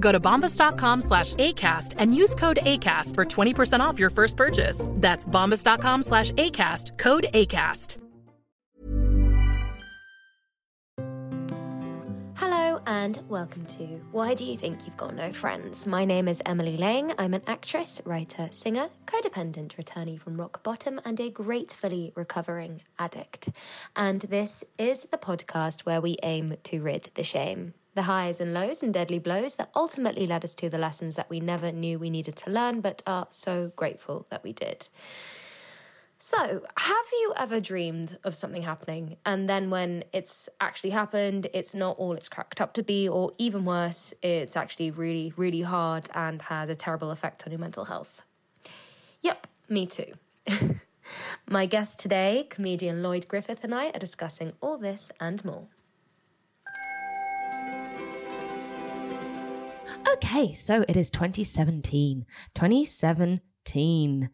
Go to bombas.com slash ACAST and use code ACAST for 20% off your first purchase. That's bombas.com slash ACAST, code ACAST. Hello and welcome to Why Do You Think You've Got No Friends? My name is Emily Laing. I'm an actress, writer, singer, codependent returnee from rock bottom, and a gratefully recovering addict. And this is the podcast where we aim to rid the shame. The highs and lows and deadly blows that ultimately led us to the lessons that we never knew we needed to learn, but are so grateful that we did. So, have you ever dreamed of something happening and then when it's actually happened, it's not all it's cracked up to be, or even worse, it's actually really, really hard and has a terrible effect on your mental health? Yep, me too. My guest today, comedian Lloyd Griffith, and I are discussing all this and more. Okay, so it is 2017. 2017.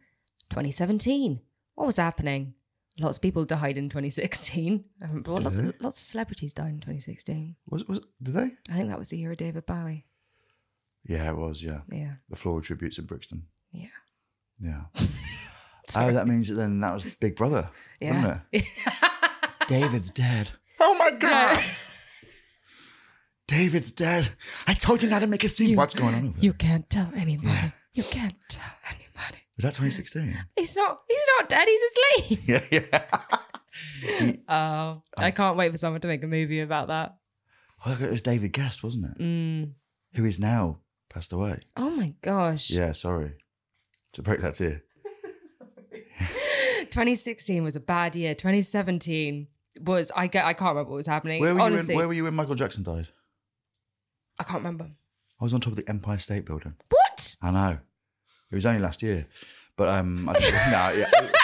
2017 what was happening? Lots of people died in 2016. Um, I lots of, lots of celebrities died in 2016. Was was did they? I think that was the year of David Bowie. Yeah, it was. Yeah, Yeah, the floral tributes in Brixton. yeah, Yeah. oh, that means that then that was Big Brother, yeah. wasn't it? David's dead. Oh my god. David's dead. I told you not to make a scene. What's going on over You can't tell anybody. You can't tell anybody. Was that 2016? He's not. He's not dead. He's asleep. yeah, yeah. Oh, I can't wait for someone to make a movie about that. Oh, it was David Gest, wasn't it? Mm. Who is now passed away. Oh my gosh. Yeah, sorry to break that to you. 2016 was a bad year. 2017 was. I get. I can't remember what was happening. Where were Honestly, you? When, where were you when Michael Jackson died? I can't remember. I was on top of the Empire State Building. What? I know. It was only last year, but um, I just, no, yeah, it,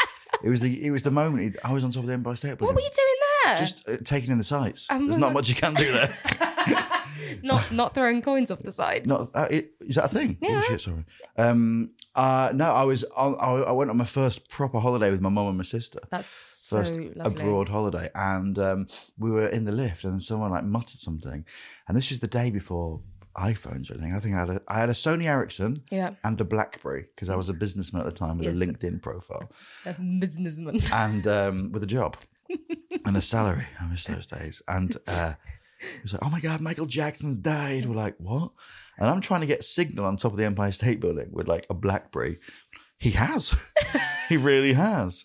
it was the it was the moment I was on top of the Empire State Building. What were you doing there? Just uh, taking in the sights. Um, There's not much you can do there. not not throwing coins off the side. not uh, it, is that a thing? Yeah. Oh shit, sorry. Um, uh, no, I was on, I, I went on my first proper holiday with my mum and my sister. That's so First lovely. abroad holiday, and um, we were in the lift, and someone like muttered something, and this was the day before iPhones or anything. I think I had a, I had a Sony Ericsson Yeah, and a BlackBerry because I was a businessman at the time with Yes. a LinkedIn profile. a businessman. and um, with a job and a salary. I miss those days. And uh, he was like, "Oh my god, Michael Jackson's died." We're like, "What?" And I'm trying to get signal on top of the Empire State Building with like a BlackBerry. He has. he really has.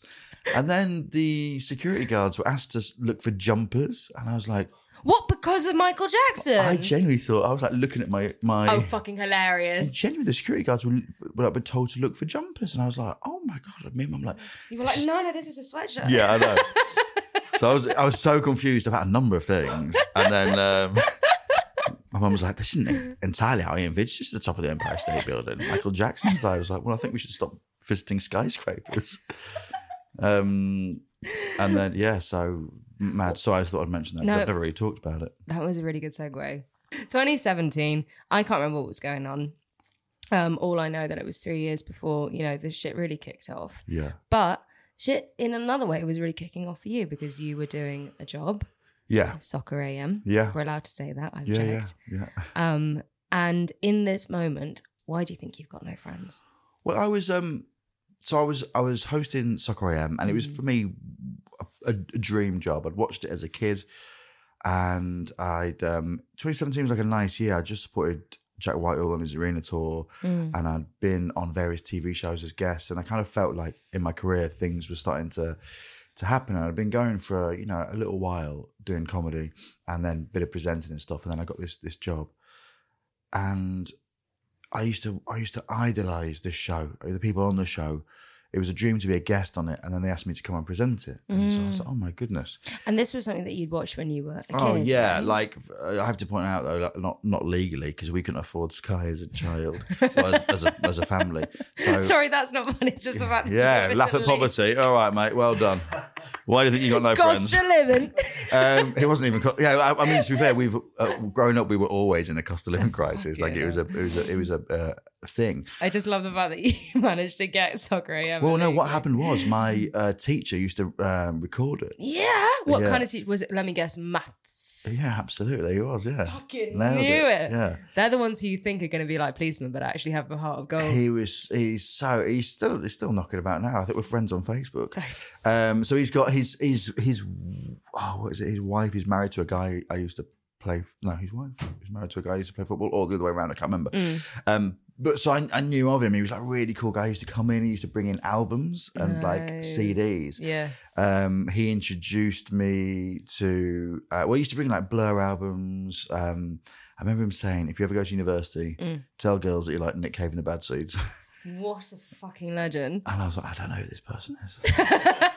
And then the security guards were asked to look for jumpers, and I was like, What? Because of Michael Jackson? I genuinely thought I was like looking at my my. oh, fucking and hilarious! genuinely, the security guards were, were like, been told to look for jumpers, and I was like, "Oh my god!" Me and mum like, You were like, no, no, this is a sweatshirt. Yeah, I know. so I was I was so confused about a number of things, and then um, my mum was like, "This isn't entirely how I envisaged. This is the top of the Empire State Building. Michael Jackson's died." I was like, "Well, I think we should stop visiting skyscrapers." Um, and then yeah, so mad. So I thought I'd mention that. 'cause No. I've never really talked about it. That was a really good segue. 2017. I can't remember what was going on. Um, all I know that it was three years before you know this shit really kicked off. Yeah, But shit in another way it was really kicking off for you because you were doing a job, Yeah. Soccer AM. Yeah. We're allowed to say that. I've Yeah, yeah, checked. yeah. Um, and in this moment, why do you think you've got no friends? Well, I was um, so I was I was hosting Soccer AM, and it was for me a, a dream job. I'd watched it as a kid, and I'd um, 2017 was like a nice year. I just supported Jack Whitehall on his arena tour, mm. and I'd been on various TV shows as guests, and I kind of felt like in my career things were starting to to happen. And I'd been going for you know a little while doing comedy, and then a bit of presenting and stuff, and then I got this this job, and I used to I used to idolize this show, the people on the show. It was a dream to be a guest on it, and then they asked me to come and present it. And so I was like, "Oh my goodness!" And this was something that you'd watched when you were a kid. oh yeah, right? like I have to point out though, like, not not legally because we couldn't afford Sky as a child, as, as a as a family. So Sorry, that's not funny. It's just the fact. yeah, laugh at poverty. All right, mate, well done. Why do you think you got no Cost friends? of living. um, it wasn't even. Co- yeah, I, I mean to be fair, we've uh, growing up. We were always in a cost of living crisis. Like it was a, it was a, it was a, uh, a thing. I just love the fact that you managed to get soccer AM. Well, no, what happened was my uh, teacher used to um, record it. Yeah. What Yeah. kind of teacher was it? Let me guess. Maths. Yeah, absolutely, it was. Yeah, Fucking Nailed knew it. Yeah, They're the ones who you think are going to be like policemen, but actually have a heart of gold. he was. He's so. He's still. He's still knocking about now. I think we're friends on Facebook. Um, so he's got his his his. Oh, what is it? His wife is married to a guy I used to play. No, his wife is married to a guy I used to play football, or the other way around. I can't remember. Um, but so I, I knew of him. He was like a really cool guy. He used to come in. He used to bring in albums and like CDs. Yeah. um, he introduced me to uh, well, he used to bring like Blur albums. Um, I remember him saying, "If you ever go to university, Mm. tell girls that you like Nick Cave and the Bad Seeds." What a fucking legend. and I was like, "I don't know who this person is."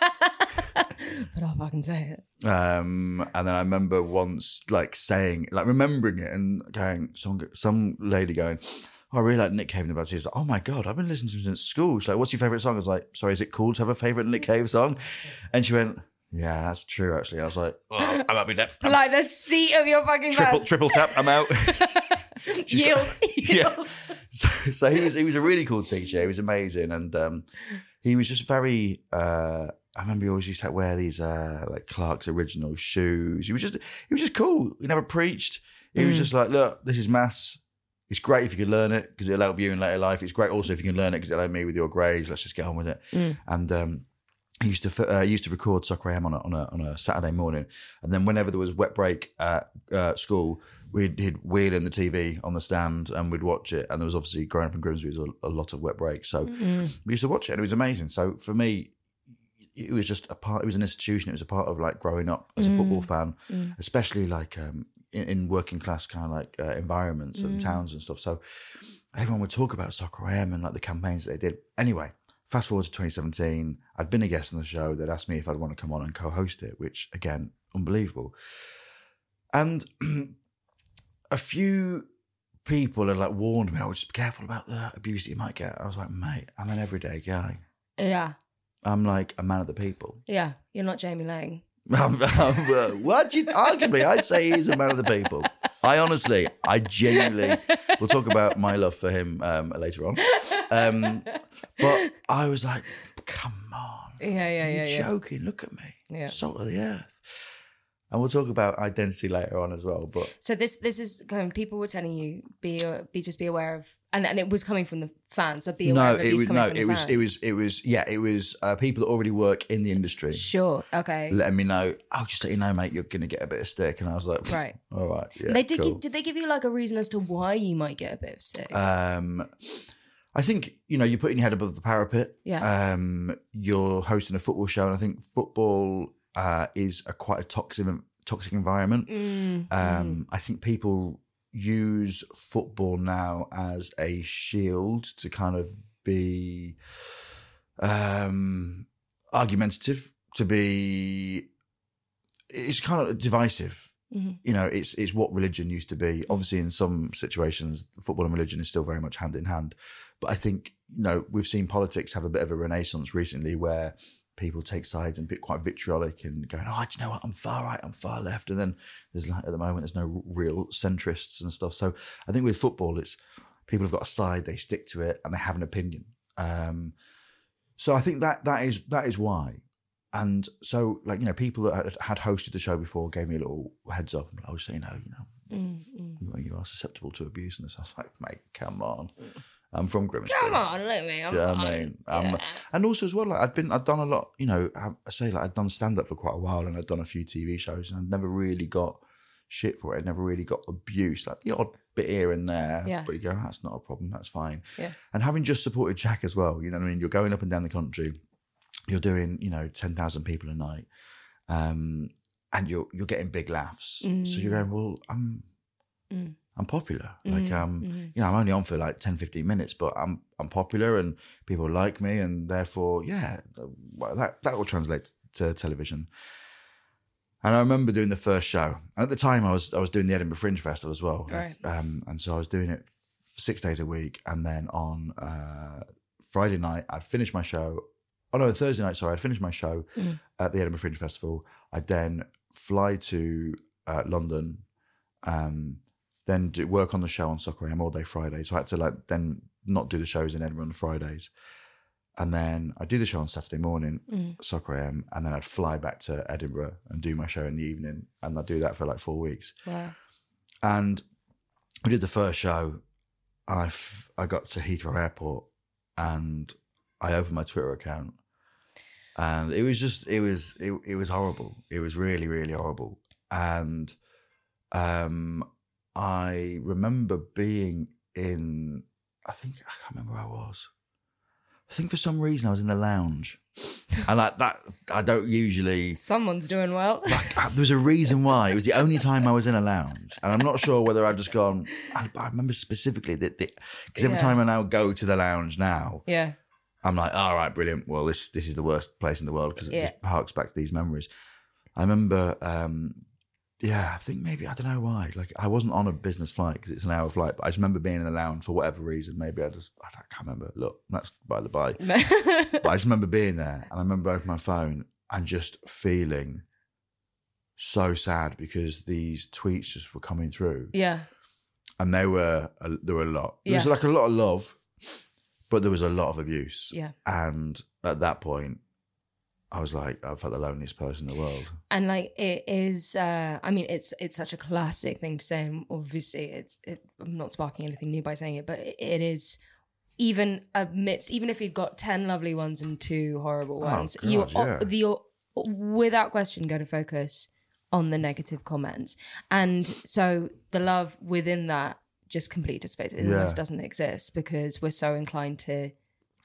But I'll fucking say it. um, and then I remember once like saying, like remembering it and going, some some lady going. I really like Nick Cave and the Bad Seeds. Like, oh my god, I've been listening to him since school. She's like, "What's your favorite song?" I was like, "Sorry, is it cool to have a favorite Nick Cave song?" And she went, "Yeah, that's true." Actually, I was like, oh, "I'm up in depth. I'm Like the seat of your fucking triple pants. triple tap. I'm out." Yield. got- yeah. So, so he was he was a really cool teacher. He was amazing, and um, he was just very. Uh, I remember he always used to wear these uh, like Clark's original shoes. He was just he was just cool. He never preached. He was just like, look, this is maths. It's great if you can learn it because it'll help you in later life. It's great also if you can learn it because it'll help me with your grades. Let's just get on with it. And um, he used to uh, used to record Soccer AM on a, on a on a Saturday morning, and then whenever there was wet break at uh, school, we'd he'd wheel in the TV on the stand and we'd watch it. And there was obviously growing up in Grimsby, there was a, a lot of wet break, so we used to watch it, and it was amazing. So for me, it was just a part. It was an institution. It was a part of like growing up as a football fan, especially like um, in, in working class kind of like uh, environments and towns and stuff. So everyone would talk about soccer AM and like the campaigns that they did. Anyway, fast forward to 2017, I'd been a guest on the show. They'd asked me if I'd want to come on and co-host it, which again, unbelievable. And a few people had like warned me, I "Oh, would just be careful about the abuse that you might get." I was like, "Mate, I'm an everyday guy. Yeah. I'm like a man of the people." Yeah. You're not Jamie Laing. Uh, what you arguably I'd say he's a man of the people. I honestly, I genuinely we'll talk about my love for him um, later on. Um, but I was like, come on. Yeah, yeah, Are you yeah, yeah. joking? Look at me. Yeah. Salt of the earth. And we'll talk about identity later on as well. But So this this is going. People were telling you be be just be aware of, and and it was coming from the fans. So be aware no, of it was no, it was fans. it was it was yeah, it was uh, people that already work in the industry. sure. Okay. Letting me know, I'll just let you know, mate, you're gonna get a bit of stick. And I was like, Right. all right, yeah. they did. cool. Give, did they give you like a reason as to why you might get a bit of stick Um, I think you know you're putting your head above the parapet. Yeah. Um, you're hosting a football show, and I think football uh, is a quite a toxic toxic environment. Mm, Um, I think people use football now as a shield to kind of be um, argumentative, to be. It's kind of divisive. Mhm. You know, it's it's what religion used to be. Obviously, in some situations, football and religion is still very much hand in hand. But I think you know we've seen politics have a bit of a renaissance recently, where people take sides and be quite vitriolic and going, "Oh, do you know what? I'm far right, I'm far left," and then there's like at the moment there's no real centrists and stuff. So I think with football, it's people have got a side, they stick to it, and they have an opinion. Um, so I think that that is that is why. And so, like you know, people that had, had hosted the show before gave me a little heads up. I was saying, "No, you know, Mm, you, you are susceptible to abuse." And this, I was like, "Mate, come on." I'm from Grimsby. Come on, look me. I'm Do you know what I mean? Um, Yeah. And also as well, like I'd been, I'd done a lot. You know, I, I say like I'd done stand up for quite a while, and I'd done a few TV shows, and I'd never really got shit for it. I never really got abuse, like the odd bit here and there. Yeah. But you go, that's not a problem. That's fine. Yeah. And having just supported Jack as well, you know what I mean? You're going up and down the country. You're doing, you know, ten thousand people a night, um, and you're you're getting big laughs. So you're going, well, I'm. Mm. I'm popular. Like, um, you know, I'm only on for like 10, 15 minutes, but I'm I'm popular and people like me, and therefore, yeah, that that will translate to television. And I remember doing the first show, and at the time, I was I was doing the Edinburgh Fringe Festival as well, Right. um, and so I was doing it f- six days a week, and then on uh, Friday night, I'd finish my show. Oh no, Thursday night, sorry, I'd finish my show at the Edinburgh Fringe Festival. I'd then fly to uh, London, um, then do work on the show on Soccer AM all day Friday. So I had to like then not do the shows in Edinburgh on Fridays. And then I'd do the show on Saturday morning, Soccer AM, and then I'd fly back to Edinburgh and do my show in the evening. And I'd do that for like four weeks. Wow. And we did the first show. And I, f- I got to Heathrow Airport and I opened my Twitter account. And it was just, it was, it, it was horrible. It was really, really horrible. And um, I remember being in, I think, I can't remember where I was. I think for some reason I was in the lounge. And like that, I don't usually Someone's doing well. like, uh, there was a reason why. It was the only time I was in a lounge, and I'm not sure whether I'd just gone. I, I remember specifically that because every Yeah. time I now go to the lounge now, yeah. I'm like, all right, brilliant. Well, this this is the worst place in the world because it Yeah. just harks back to these memories. I remember, um, yeah, I think maybe I don't know why. Like I wasn't on a business flight because it's an hour flight, but I just remember being in the lounge for whatever reason. Maybe I just I can't remember. Look, that's by the by. but I just remember being there, and I remember opening my phone and just feeling so sad because these tweets just were coming through, yeah. and they were a, there were a lot. There was like a lot of love, but there was a lot of abuse. Yeah. and at that point, I was like, I felt the loneliest person in the world. and like it is uh i mean it's it's such a classic thing to say and obviously it's it, i'm not sparking anything new by saying it but it, it is even amidst even if you've got 10 lovely ones and two horrible Oh, ones God, you're yeah. the you're without question going to focus on the negative comments and so the love within that just completely dissipates it Yeah. almost doesn't exist because we're so inclined to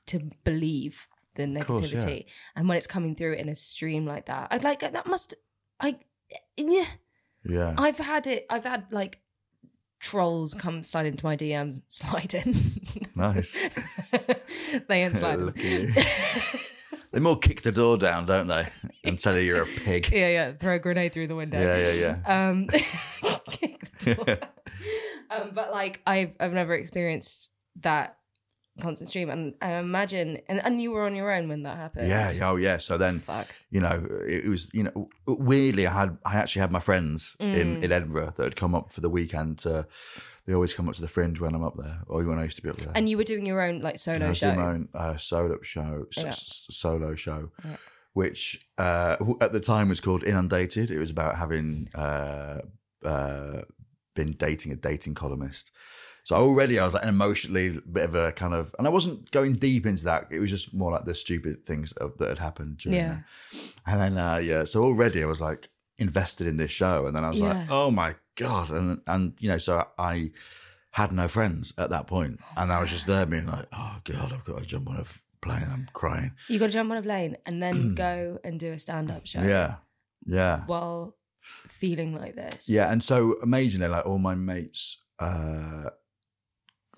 to believe the course, yeah. negativity and when it's coming through in a stream like that i'd like that must i yeah Yeah, i've had it i've had like trolls come slide into my dms slide in nice. they ain't sliding Look at you. they more kick the door down, don't they, and tell you you're a pig. yeah yeah throw a grenade through the window Yeah, yeah, yeah. um, um but like i've i've never experienced that constant stream and i imagine and, and you were on your own when that happened Yeah, yeah, oh yeah. So then, Fuck. you know, it was, you know, weirdly, I had, I actually had my friends in, Mm. in Edinburgh that had come up for the weekend. To, they always come up to the Fringe when I'm up there, or when I used to be up there. and you were doing your own like solo was show doing my own uh, solo show, Yeah. s- solo show, which uh, at the time was called Inundated. It was about having uh, uh, been dating a dating columnist. So already I was like an emotionally bit of a kind of, and I wasn't going deep into that. It was just more like the stupid things that that had happened during Yeah. that. And then uh, yeah, so already I was like invested in this show, and then I was like, oh my god, and and you know, so I had no friends at that point, and I was just there being like, oh god, I've got to jump on a plane, I'm crying. you got to jump on a plane and then go and do a stand-up show. Yeah, yeah, while feeling like this. Yeah, and so amazingly, like all my mates uh,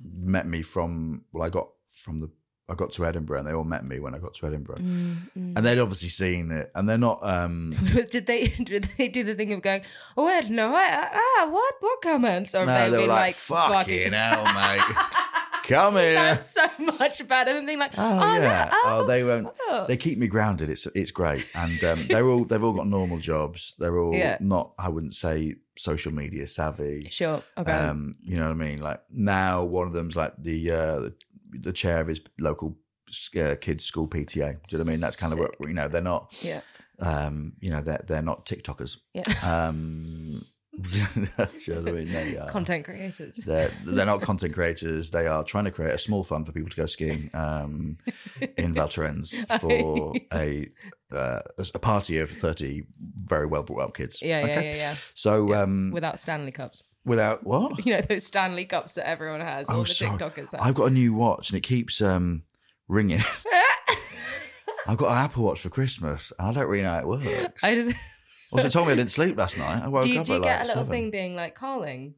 met me from well, I got from the I got to Edinburgh, and they all met me when I got to Edinburgh, Mm, and they'd obviously seen it, and they're not. um did they did they do the thing of going oh I don't know I, ah what what comments? Or No, they, they were been like, like, "Fucking hell, mate, come here." that's so much better than being like Oh, oh, yeah. no, oh, oh, they won't. oh." They keep me grounded. It's it's great, and um, they're all they've all got normal jobs. They're all Yeah. not. I wouldn't say social media savvy. sure okay Um, you know what I mean? Like now, one of them's like the uh, the, chair of his local uh, kids' school PTA. Do you know what I mean? That's kind of what you know. They're not. Yeah. Um, you know, they're they're not TikTokers. Yeah. Um, you know what I mean? They are, Content creators. they're they're not content creators. They are trying to create a small fund for people to go skiing um, in Val Thorens for a uh, a party of thirty very well brought up kids. Yeah, yeah, Okay? yeah, yeah. So um, Without Stanley Cups. without what? You know, those Stanley Cups that everyone has, all Oh, the sorry. TikTokers have. I've got a new watch and it keeps um, ringing. I've got an Apple Watch for Christmas and I don't really know how it works. I just, Also, told me I didn't sleep last night. I woke do you, up do you get like a little seven. thing being like calling?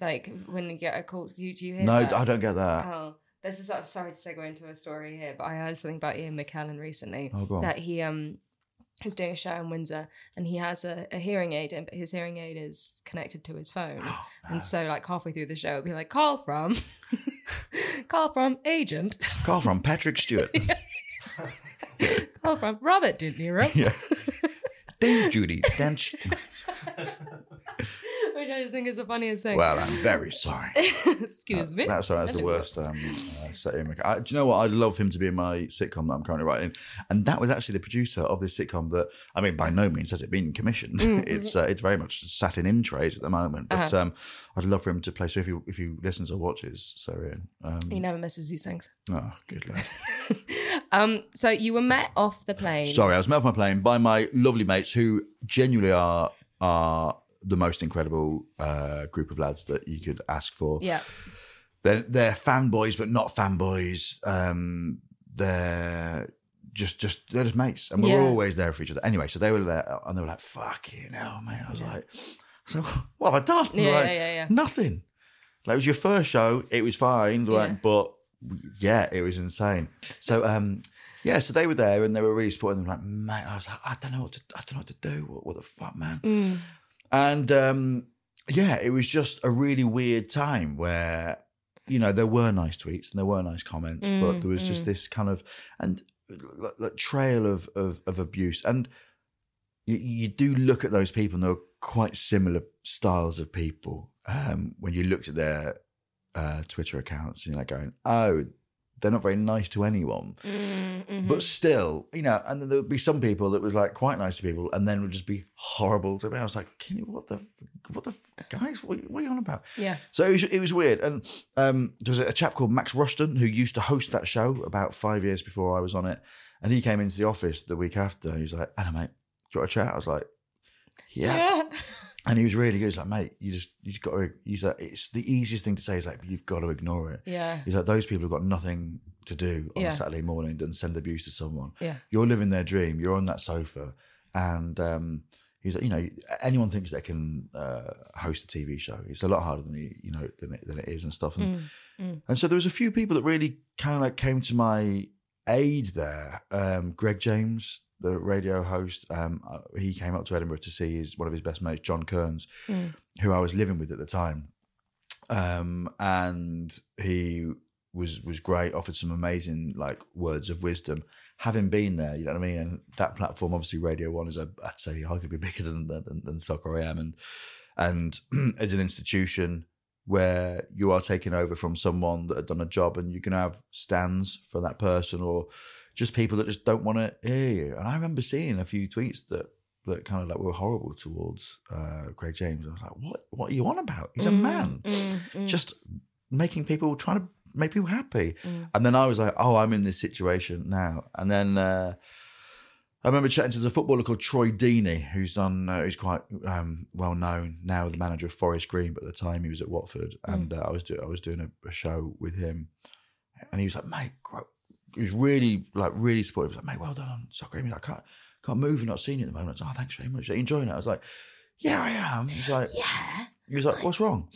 Like when you get a call, do you, do you hear No, that? I don't get that. Oh, this is I'm sorry to segue into a story here, but I heard something about Ian McKellen recently Oh, that he um was doing a show in Windsor and he has a, a hearing aid, and but his hearing aid is connected to his phone, and so like halfway through the show, it'll be like call from, call from agent, Call from Patrick Stewart. call from Robert De Niro, yeah. Dame Judi. Dench. which I just think is the funniest thing. Well, I'm very sorry. Excuse me. That's, that's the worst. Um, uh, set Ian Mc- I, do you know what? I'd love him to be in my sitcom that I'm currently writing, and that was actually the producer of this sitcom. That I mean, by no means has it been commissioned. Mm-hmm. it's uh, it's very much sat in in trade at the moment. But Uh-huh. um, I'd love for him to play. So if you if you listens or watches, so Ian, um, He never misses these things. oh, good lad. Um, so you were met off the plane. Sorry, I was met off my plane by my lovely mates who genuinely are are the most incredible uh, group of lads that you could ask for. Yeah. they're they're fanboys, but not fanboys. Um, they're just just they're just mates, and we're Yeah. always there for each other. Anyway, so they were there, and they were like, "Fuck you know, man." I was like, "So what have I done?" Yeah, like, yeah, yeah, yeah. Nothing. Like it was your first show. It was fine, like, but yeah, it was insane. So um. Yeah, so they were there and they were really supporting them. Like, man, I was like, I don't know what to, I don't know what to do. What, what the fuck, man? Mm. And um, yeah, it was just a really weird time where, you know, there were nice tweets and there were nice comments, but there was just this kind of and like, like trail of, of of abuse. And you, you do look at those people, and they're quite similar styles of people. Um, when you looked at their uh, Twitter accounts, and you're like going, oh. They're not very nice to anyone, Mm-hmm. but still, you know. And then there would be some people that was like quite nice to people, and then would just be horrible to me. I was like, "Can you? What the? What the? Guys, what, what are you on about?" Yeah. So it was, it was weird. And um, there was a chap called Max Rushden who used to host that show about five years before I was on it. And he came into the office the week after. He was like, Anna, mate, do you want a chat? I was like, yeah. And he was really good. He's like, mate, you just, you just got to, he's like, it's the easiest thing to say is like, you've got to ignore it. Yeah. He's like, those people have got nothing to do on Yeah. a Saturday morning than send abuse to someone. Yeah. You're living their dream. You're on that sofa. And um, he's like, you know, anyone thinks they can uh, host a TV show. It's a lot harder than you, you know than it, than it is and stuff. And, and so there was a few people that really kind of like came to my aid there. Um, Greg James, the radio host, um, uh, he came up to Edinburgh to see his one of his best mates, John Kearns, who I was living with at the time. Um, and he was was great, offered some amazing like words of wisdom. Having been there, you know what I mean, and that platform, obviously, Radio One is, a, I'd say, arguably bigger than than, than Soccer I AM, and and as an institution where you are taking over from someone that had done a job, and you can have stands for that person, or just people that just don't want to hear you. And I remember seeing a few tweets that that kind of like were horrible towards uh, Greg James. I was like, what What are you on about? He's a man, just making people trying to make people happy. And then I was like, oh, I'm in this situation now. And then uh, I remember chatting to the footballer called Troy Deeney, who's done, uh, who's quite um, well known now, the manager of Forest Green, but at the time he was at Watford, and uh, I was do- I was doing a, a show with him, and he was like, mate, gro-" he was really like really supportive. He was like, mate, well done on soccer. I mean, I can't can't move and not seeing you at the moment. I was like, oh, thanks very much. Are you enjoying it? I was like, yeah, I am. He was like, yeah. He was like, what's wrong?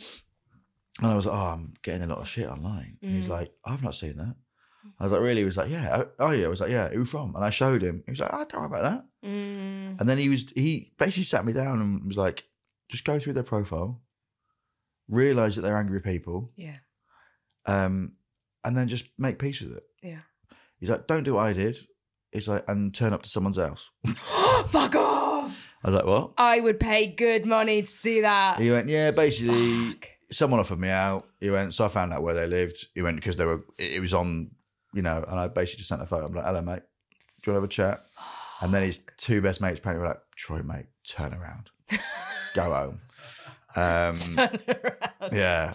And I was like, oh, I'm getting a lot of shit online. And he was like, I've not seen that. I was like, really? He was like, yeah. Oh, yeah. I was like, yeah. Who from? And I showed him. He was like, I don't worry about that. Mm. And then he was he basically sat me down and was like, just go through their profile, realize that they're angry people, Yeah. um, and then just make peace with it. Yeah. He's like, don't do what I did. He's like, and turn up to someone's house. Fuck off! I was like, what? I would pay good money to see that. He went, yeah, basically, Fuck. someone offered me out. He went, so I found out where they lived. He went because they were. It was on you know, and I basically just sent a photo. I'm like, hello, mate. Do you want to have a chat? And then his two best mates apparently were like, Troy, mate, turn around, go home. Um, yeah.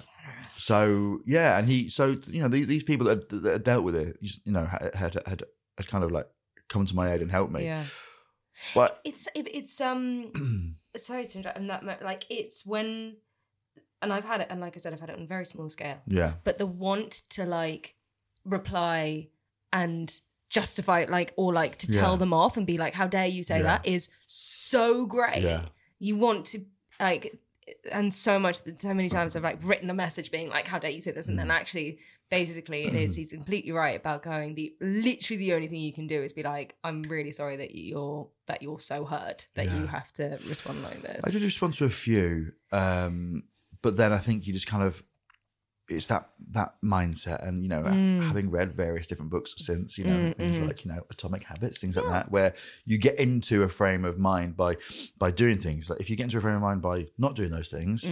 So yeah, and he, so you know, these, these people that, that had dealt with it, you know, had, had had had kind of like come to my aid and helped me. Yeah. But It's it's um sorry to interrupt. And that like it's when, and I've had it, and like I said, I've had it on a very small scale. yeah, But the want to like reply and justify like or like to tell Yeah. them off and be like, how dare you say Yeah. that is so great. Yeah. You want to like and so much that so many times I've like written a message being like, how dare you say this? And then Mm. actually basically it is he's completely right about going the literally the only thing you can do is be like, I'm really sorry that you're that you're so hurt that you have to respond like this. I did respond to a few, um, but then I think you just kind of it's that that mindset, and you know, Mm. having read various different books since, you know, things like you know, Atomic Habits, things like that, where you get into a frame of mind by by doing things. Like if you get into a frame of mind by not doing those things,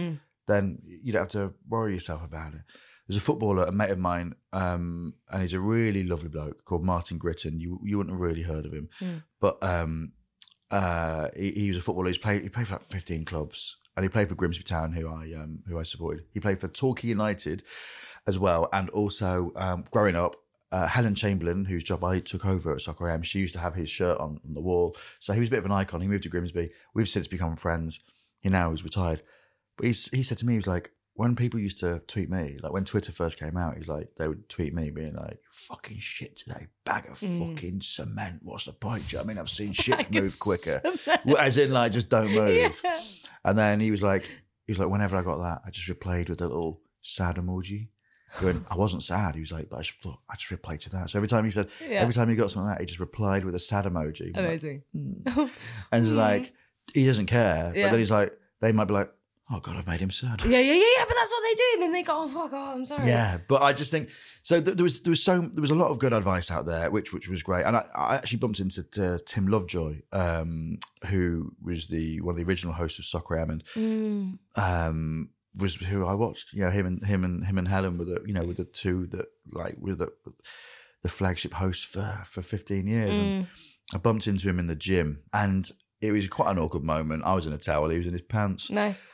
then you don't have to worry yourself about it. There's a footballer, a mate of mine, um, and he's a really lovely bloke called Martin Gritton. You you wouldn't have really heard of him, but um, uh, he, he was a footballer. He's played. He played for like 15 clubs, and he played for Grimsby Town, who I um, who I supported. He played for Torquay United as well, and also um, growing up. Uh, Helen Chamberlain, whose job I took over at Soccer AM, she used to have his shirt on, on the wall. So he was a bit of an icon. He moved to Grimsby. We've since become friends. He now is retired. But he's, he said to me, he was like, when people used to tweet me, like when Twitter first came out, he's like, they would tweet me being like, fucking shit today, bag of fucking cement. What's the point? Do you know what I mean, I've seen shit move quicker. Well, As in, like, just don't move. And then he was like, he was like, whenever I got that, I just replied with a little sad emoji. Went, I wasn't sad. He was like, but I just, I just replied to that. So every time he said, every time he got something like that, he just replied with a sad emoji. I'm like, Amazing. Hmm. and it's like, he doesn't care. But then he's like, they might be like, oh God, I've made him sad. Yeah, yeah, yeah, yeah, but that's what they do. And then they go, oh fuck, oh, I'm sorry. Yeah, but I just think so. Th- there was there was so there was a lot of good advice out there, which which was great, and I, I actually bumped into to Tim Lovejoy, um, who was the one of the original hosts of Soccer AM, and Mm. um, was who I watched. You know, him and him and him and Helen were the you know were the two that like were the the flagship hosts for for fifteen years, and I bumped into him in the gym, and it was quite an awkward moment. I was in a towel, he was in his pants. Nice.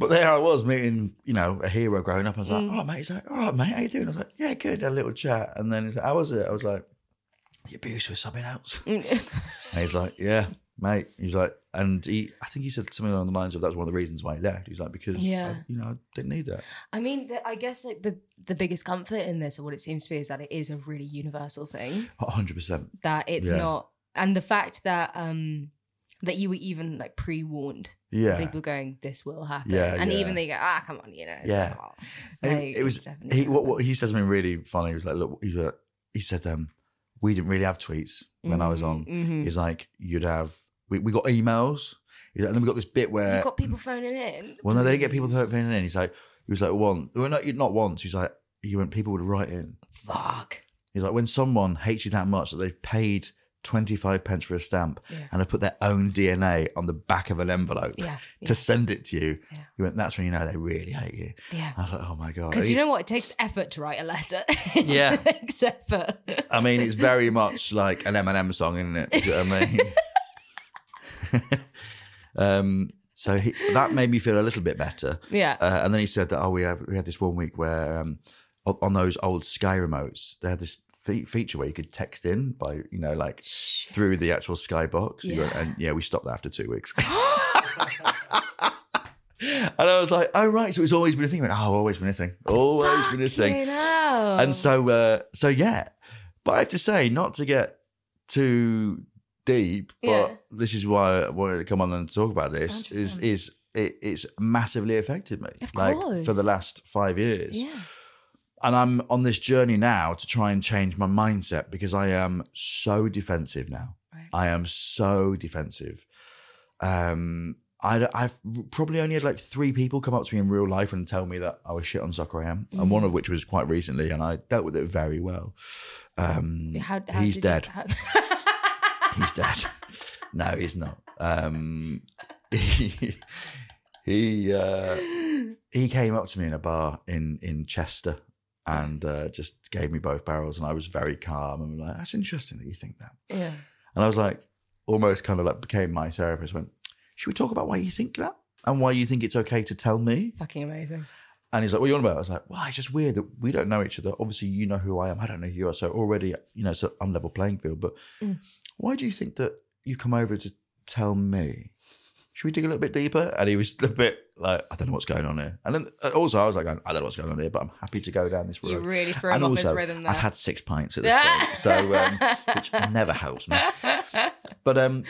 But there I was meeting, you know, a hero growing up. I was like, "All right, mate. He's like, all right, mate, how you doing? I was like, yeah, good. Had a little chat. And then he's like, how was it? I was like, the abuse was something else. and he's like, yeah, mate. He's like, and he, I think he said something along the lines of that was one of the reasons why he left. He's like, because, Yeah. I, you know, I didn't need that. I mean, the, I guess like the the biggest comfort in this, or what it seems to be, is that it is a really universal thing. 100%. That it's Yeah. not, and the fact that um that you were even like pre warned. Yeah. People going, this will happen. Yeah, and yeah. even they go, ah, come on, you know. Yeah. like, oh, like, it, was, he, what, what he said something really funny. He was like, look, he, was like- he said, um, we didn't really have tweets when I was on. mhm. He's like, you'd have, we, we got emails. He's like, and then we got this bit where You've got people phoning in. Well, no, they didn't get people phoning in. He's like, he was like, one, well, not, not once. He's like, he went, people would write in. Fuck. He's like, when someone hates you that much that they've paid 25 pence for a stamp Yeah. and have put their own DNA on the back of an envelope Yeah, yeah. to send it to you, he went, that's when you know they really hate you. Yeah. I was like, oh my God. Because you know what? It takes effort to write a letter. It Yeah. takes effort. I mean, it's very much like an Eminem song, isn't it? You know what I mean? um, so he, that made me feel a little bit better. Yeah. Uh, and then he said that, oh, we had, we had this one week where um, on those old Sky remotes, they had this fe- feature where you could text in by, you know, like through the actual Sky box. You go- and yeah, we stopped that after two weeks. And I was like, oh, right. So it's always been a thing. I went, oh, always been a thing. Always been a thing. And so, uh, so yeah. But I have to say, not to get too deep, but Yeah. this is why I wanted to come on and talk about this. Is is it, it's massively affected me, Of like course. for the last five years. yeah. And I'm on this journey now to try and change my mindset because I am so defensive now. Right. I am so defensive. Um, I, I've probably only had like three people come up to me in real life and tell me that I was shit on Soccer I AM, and one of which was quite recently, and I dealt with it very well. Um, How, how he's dead. You, how, He's dead. no, he's not. Um, he he, uh, he came up to me in a bar in in Chester, and uh, just gave me both barrels, and I was very calm and I was like, "That's interesting that you think that." Yeah. And I was like, almost kind of like became my therapist. Went, should we talk about why you think that and why you think it's okay to tell me? Fucking amazing. And he's like, what are you on about? I was like, well, it's just weird that we don't know each other. Obviously, you know who I am. I don't know who you are. So already, you know, it's an unlevel playing field. But why do you think that you come over to tell me? Should we dig a little bit deeper? And he was a bit like, I don't know what's going on here. And then uh, also, I was like, I don't know what's going on here, but I'm happy to go down this road. You really threw and him off his also, rhythm I'd had six pints at this point, so um, which never helps me. But um,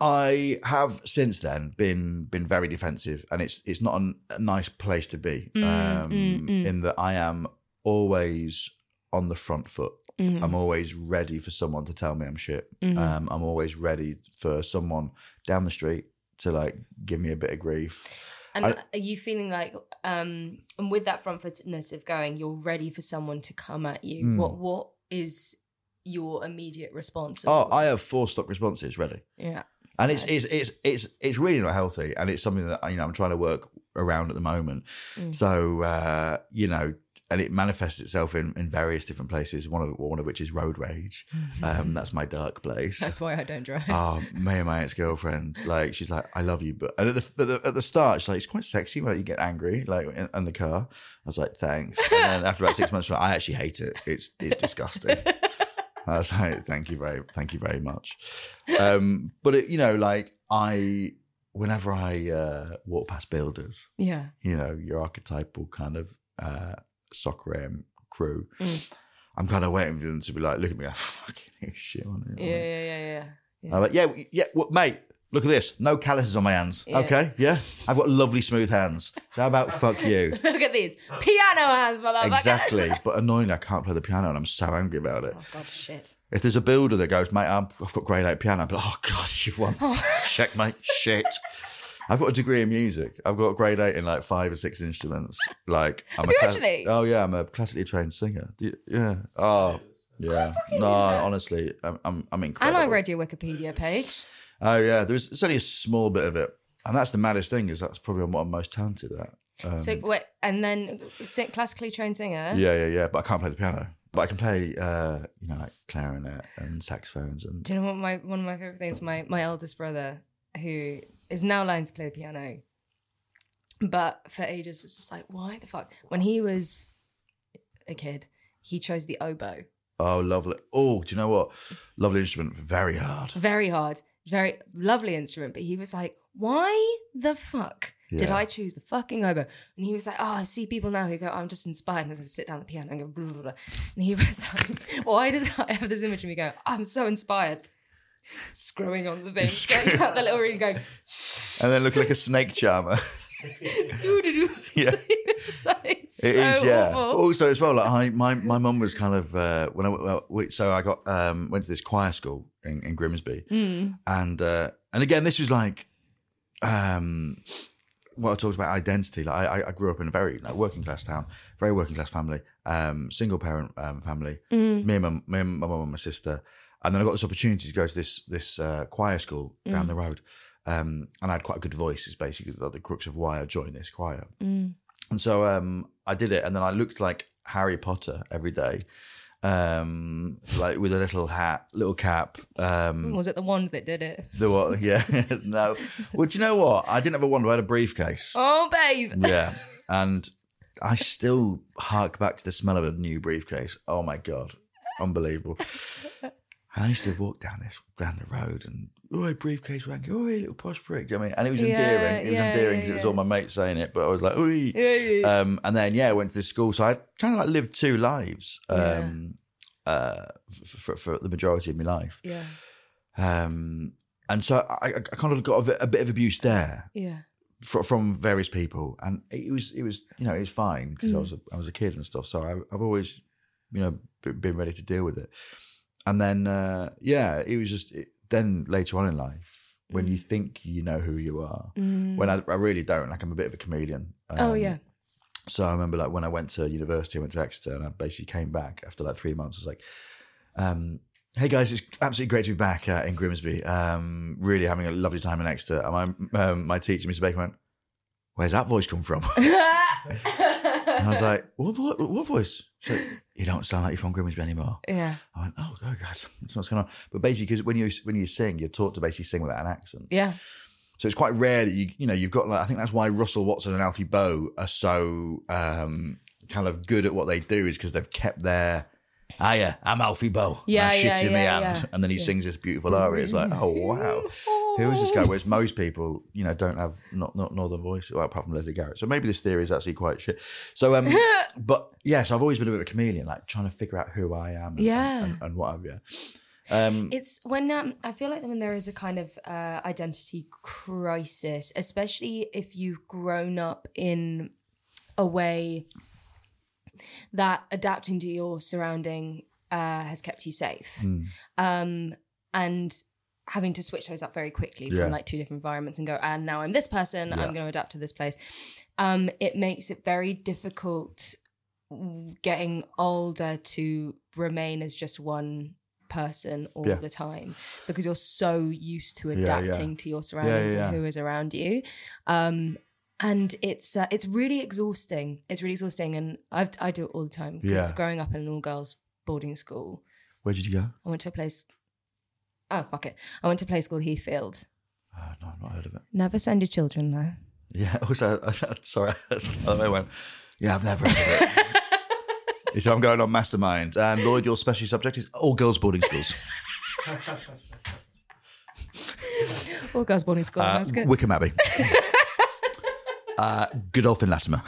I have since then been been very defensive, and it's it's not an, a nice place to be. Mm, um, In that I am always on the front foot. Mm-hmm. I'm always ready for someone to tell me I'm shit. Um, I'm always ready for someone down the street to like give me a bit of grief. And I- are you feeling like, um, and with that front footedness of going, you're ready for someone to come at you? Hmm. What What is your immediate response? Oh, I have four stock responses ready. yeah. and it's, it's it's it's it's really not healthy, and it's something that you know I'm trying to work around at the moment. Mm. So uh, you know, and it manifests itself in, in various different places. One of one of which is road rage. Um, that's my dark place. That's why I don't drive. Oh, me and my ex girlfriend, like she's like, I love you, but and at the, at the at the start, she's like, it's quite sexy when you get angry, like in, in the car. I was like, thanks. And then after about six months, I actually hate it. It's it's disgusting. I was like, thank you very, thank you very much. Um, but it, you know, like I, whenever I uh, walk past builders, yeah. you know, your archetypal kind of uh, soccer AM crew, Mm. I'm kind of waiting for them to be like, look at me, like, fucking you shit on it. Yeah, yeah, yeah, yeah. yeah. I'm like, yeah, yeah, well, mate, look at this. No calluses on my hands. Yeah. Okay, yeah. I've got lovely smooth hands. So how about fuck you? Look at these piano hands, motherfucker. exactly. But annoyingly, I can't play the piano and I'm so angry about it. Oh god, shit. If there's a builder that goes, mate, I'm, I've got grade eight piano, I'm like, oh, God, you've won. Checkmate. Shit. I've got a degree in music. I've got grade eight in like five or six instruments. Like, I'm a actually? Oh yeah, I'm a classically trained singer. You- Yeah. Oh, yeah. No, honestly, I'm, I'm, I'm And incredible. I read your Wikipedia page. Oh yeah, there's it's only a small bit of it, and that's the maddest thing is that's probably what I'm most talented at. Um, So wait, and then classically trained singer. yeah, yeah, yeah. But I can't play the piano. But I can play, uh, you know, like clarinet and saxophones and Do you know what my one of my favorite things? My my eldest brother, who is now learning to play the piano, but for ages was just like, why the fuck? When he was a kid, he chose the oboe. oh, lovely. Oh, do you know what? Lovely instrument, very hard. Very hard, very lovely instrument. But he was like, why the fuck did I choose the fucking oboe? And he was like, oh, I see people now who go, I'm just inspired. And I sit down at the piano and go, blah, blah, blah. And he was like, why does I have this image of me go, I'm so inspired? Screwing on the thing, going out the little ring going, And then look like a snake charmer. yeah. Like so It is, yeah. awful. Also, as well, like I, my my mum was kind of uh, when I well, we, so I got um, went to this choir school in, in Grimsby, Mm. and uh, and again, this was like um, what I talked about identity. Like I, I grew up in a very like working class town, very working class family, um, single parent um, family. Mm. Me and my me and my mum and my sister, and then I got this opportunity to go to this this uh, choir school Mm. down the road. Um, and I had quite a good voice. Is basically the, the crux of why I joined this choir. And so um, I did it, and then I looked like Harry Potter every day, um, like with a little hat, little cap. Um, Was it the wand that did it? the what? Yeah, no. Well, do you know what? I didn't have a wand. I had a briefcase. Oh, babe. Yeah, and I still hark back to the smell of a new briefcase. Oh my god, unbelievable. And I used to walk down this down the road and oh, briefcase wank, oh, little posh prick. Do you know what I mean? And it was Yeah, endearing. It was yeah, endearing yeah, because it was all my mates saying it, but I was like, oh. Yeah, yeah, yeah. Um, and then yeah, I went to this school, so I kind of like lived two lives um, uh, for, for, for the majority of my life. yeah. Um, and so I, I kind of got a bit, a bit of abuse there Yeah. fr- from various people, and it was it was you know it was fine because I Mm. was a, I was a kid and stuff. So I, I've always you know been ready to deal with it. And then uh, yeah, it was just it, then later on in life when Mm. you think you know who you are, when I, I really don't. Like I'm a bit of a chameleon. oh, Um, yeah. so I remember like when I went to university, I went to Exeter and I basically came back after like three months. I was like, um, hey guys, it's absolutely great to be back uh, in Grimsby. Um, really having a lovely time in Exeter. And my, um, my teacher, Mr. Baker, went, where's that voice come from? I And I was like, what, vo- what voice? She's like, you don't sound like you're from Grimsby anymore. Yeah. I went, oh, oh God, that's what's going on? But basically, because when you when you sing, you're taught to basically sing without an accent. Yeah. So it's quite rare that you you know you've got like I think that's why Russell Watson and Alfie Boe are so um, kind of good at what they do is because they've kept their. Ah yeah, I'm Alfie Boe. Yeah, yeah, shit in my yeah, hand. And then he sings this beautiful aria. It's like, oh wow, who is this guy? Whereas most people, you know, don't have not not northern voice, well, apart from Lesley Garrett. So maybe this theory is actually quite shit. So um, but yes, I've always been a bit of a chameleon, like trying to figure out who I am. And, Yeah. and, and what have you. Um, It's when um, I feel like when there is a kind of uh, identity crisis, especially if you've grown up in a way that adapting to your surrounding uh, has kept you safe, Hmm. um, and having to switch those up very quickly Yeah. from like two different environments and go, and now I'm this person, Yeah. I'm going to adapt to this place. Um, it makes it very difficult getting older to remain as just one person all Yeah. the time because you're so used to adapting to your surroundings and who is around you um and it's uh, it's really exhausting it's really exhausting and i i do it all the time because Yeah. growing up in an all girls boarding school where did you go? i went to a place oh fuck it i went to a place called heathfield Oh, no, I've not heard of it. never send your children there Yeah. Also, sorry, I went. Yeah, I've never heard of it. so I'm going on mastermind, and Lloyd, your special subject is all girls boarding schools. all girls boarding school Uh, that's good Wycombe Abbey. uh, Godolphin Latymer.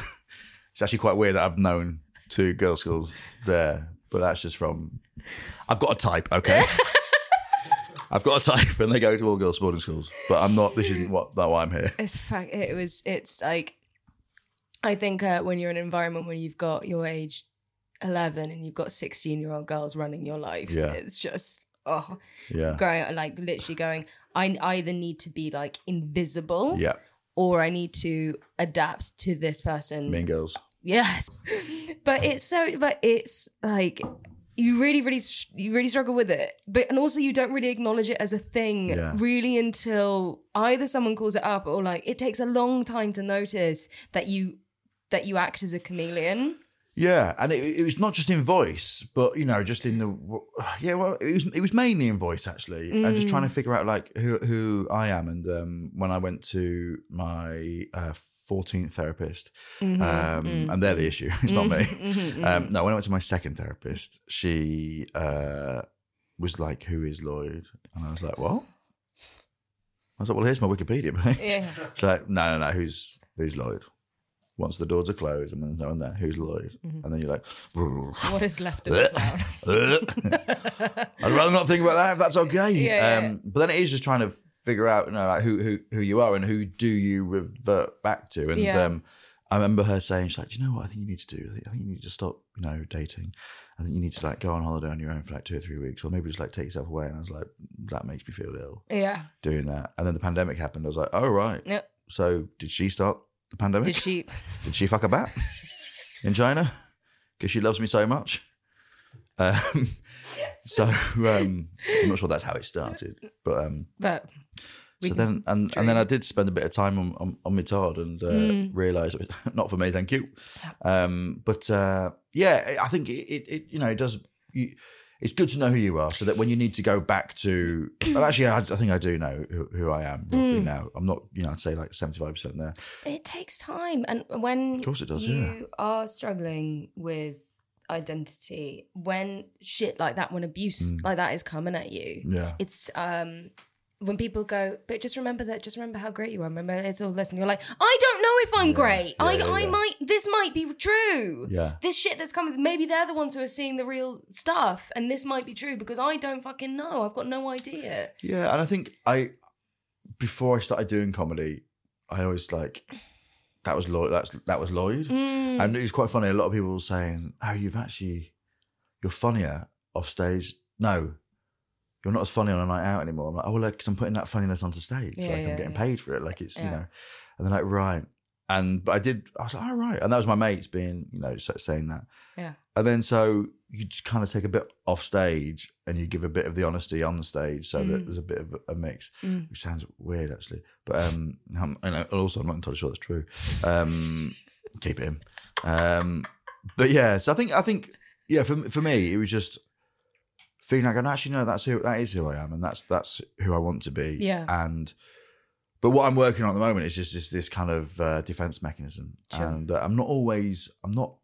It's actually quite weird that I've known two girls' schools there, but that's just from. I've got a type, okay. I've got a type, and they go to all girls boarding schools, but I'm not. This isn't what that why I'm here. it's fact it was it's like i think uh, when you're in an environment where you've got your age 11 and you've got 16 year old girls running your life Yeah. it's just oh Yeah, going like literally going i either need to be like invisible yeah. or i need to adapt to this person Mean girls. yes but it's so but it's like you really really you really struggle with it but and also you don't really acknowledge it as a thing Yeah. really until either someone calls it up or like it takes a long time to notice that you that you act as a chameleon Yeah, and it, it was not just in voice, but you know, just in the yeah. Well, it was it was mainly in voice actually, and just trying to figure out like who who I am. And um, when I went to my fourteenth therapist, um, and they're the issue. It's not me. Um, no, when I went to my second therapist, she uh, was like, "Who is Lloyd?" And I was like, "What?" I was like, "Well, here's my Wikipedia page." Yeah. She's like, "No, no, no. Who's who's Lloyd?" Once the doors are closed and there's no one there, who's Lloyd? And then you're like, what is left of the I'd rather not think about that if that's okay. Yeah, yeah. um, But then it is just trying to figure out, you know, like who who who you are and who do you revert back to. And Yeah. um, I remember her saying, she's like, do you know what I think you need to do? I think, you need to stop, you know, dating. I think you need to like go on holiday on your own for like two or three weeks, or maybe just like take yourself away. And I was like, that makes me feel ill yeah doing that. And then the pandemic happened. I was like, oh right. Yep. So did she start the pandemic? did she Did she fuck a bat in China? Because she loves me so much. Um, so um, I'm not sure that's how it started, but um, but so then and, and then I did spend a bit of time on on, on my Todd and uh, Mm. realised not for me, thank you. Um, but uh, yeah, I think it, it, it you know it does. You, it's good to know who you are, so that when you need to go back to, well, actually, I, I think I do know who, who I am roughly Mm. now. I'm not, you know, I'd say like 75 percent there. it takes time and when Of course it does, you yeah. are struggling with identity when shit like that when abuse Mm. like that is coming at you Yeah, it's um when people go but just remember that just remember how great you are remember it's all this and you're like i don't know if i'm Yeah. great i Yeah, i yeah. might this might be true yeah. this shit that's coming maybe they're the ones who are seeing the real stuff and this might be true because i don't fucking know i've got no idea Yeah, and I think I before I started doing comedy, I always like that was Lloyd. That's that was Lloyd, Mm. and it was quite funny. A lot of people were saying, "Oh, you've actually you're funnier off stage." No, you're not as funny on a night out anymore. I'm like, oh, well, because I'm putting that funniness onto stage. Yeah, like yeah, I'm getting yeah. paid for it. Like it's you know, and they're like, right. And but I did. I was like, all right. And that was my mates being you know saying that. yeah And then so you just kind of take a bit off stage and you give a bit of the honesty on the stage so that Mm. there's a bit of a mix, Mm. which sounds weird actually. But um, um and also I'm not entirely sure that's true. Um, keep it in. Um, but yeah, so I think I think yeah, for for me, it was just feeling like, and actually, no, that's who that is who I am, and that's that's who I want to be. Yeah. and. But what I'm working on at the moment is just this, this kind of uh, defense mechanism, Sure. and uh, I'm not always. I'm not.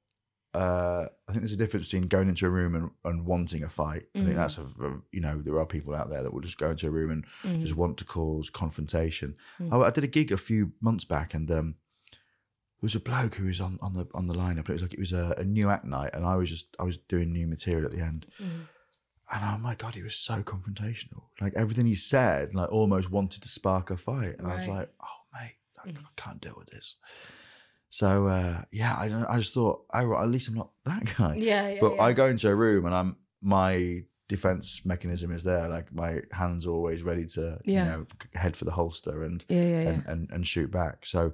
Uh, I think there's a difference between going into a room and, and wanting a fight. I Mm. think that's a, a- you know there are people out there that will just go into a room and Mm. just want to cause confrontation. Mm. I, I did a gig a few months back, and um, there was a bloke who was on, on the on the lineup. It was like it was a, a new act night, and I was just I was doing new material at the end, Mm. And oh my god, he was so confrontational. Like everything he said, like almost wanted to spark a fight, and I was like, oh mate, I, I can't deal with this. So uh, yeah, I don't, I just thought, oh, at least I'm not that guy. Yeah, yeah, But yeah. I go into a room and I'm my defense mechanism is there. Like my hands are always ready to, Yeah. you know, head for the holster and and, and and shoot back. So,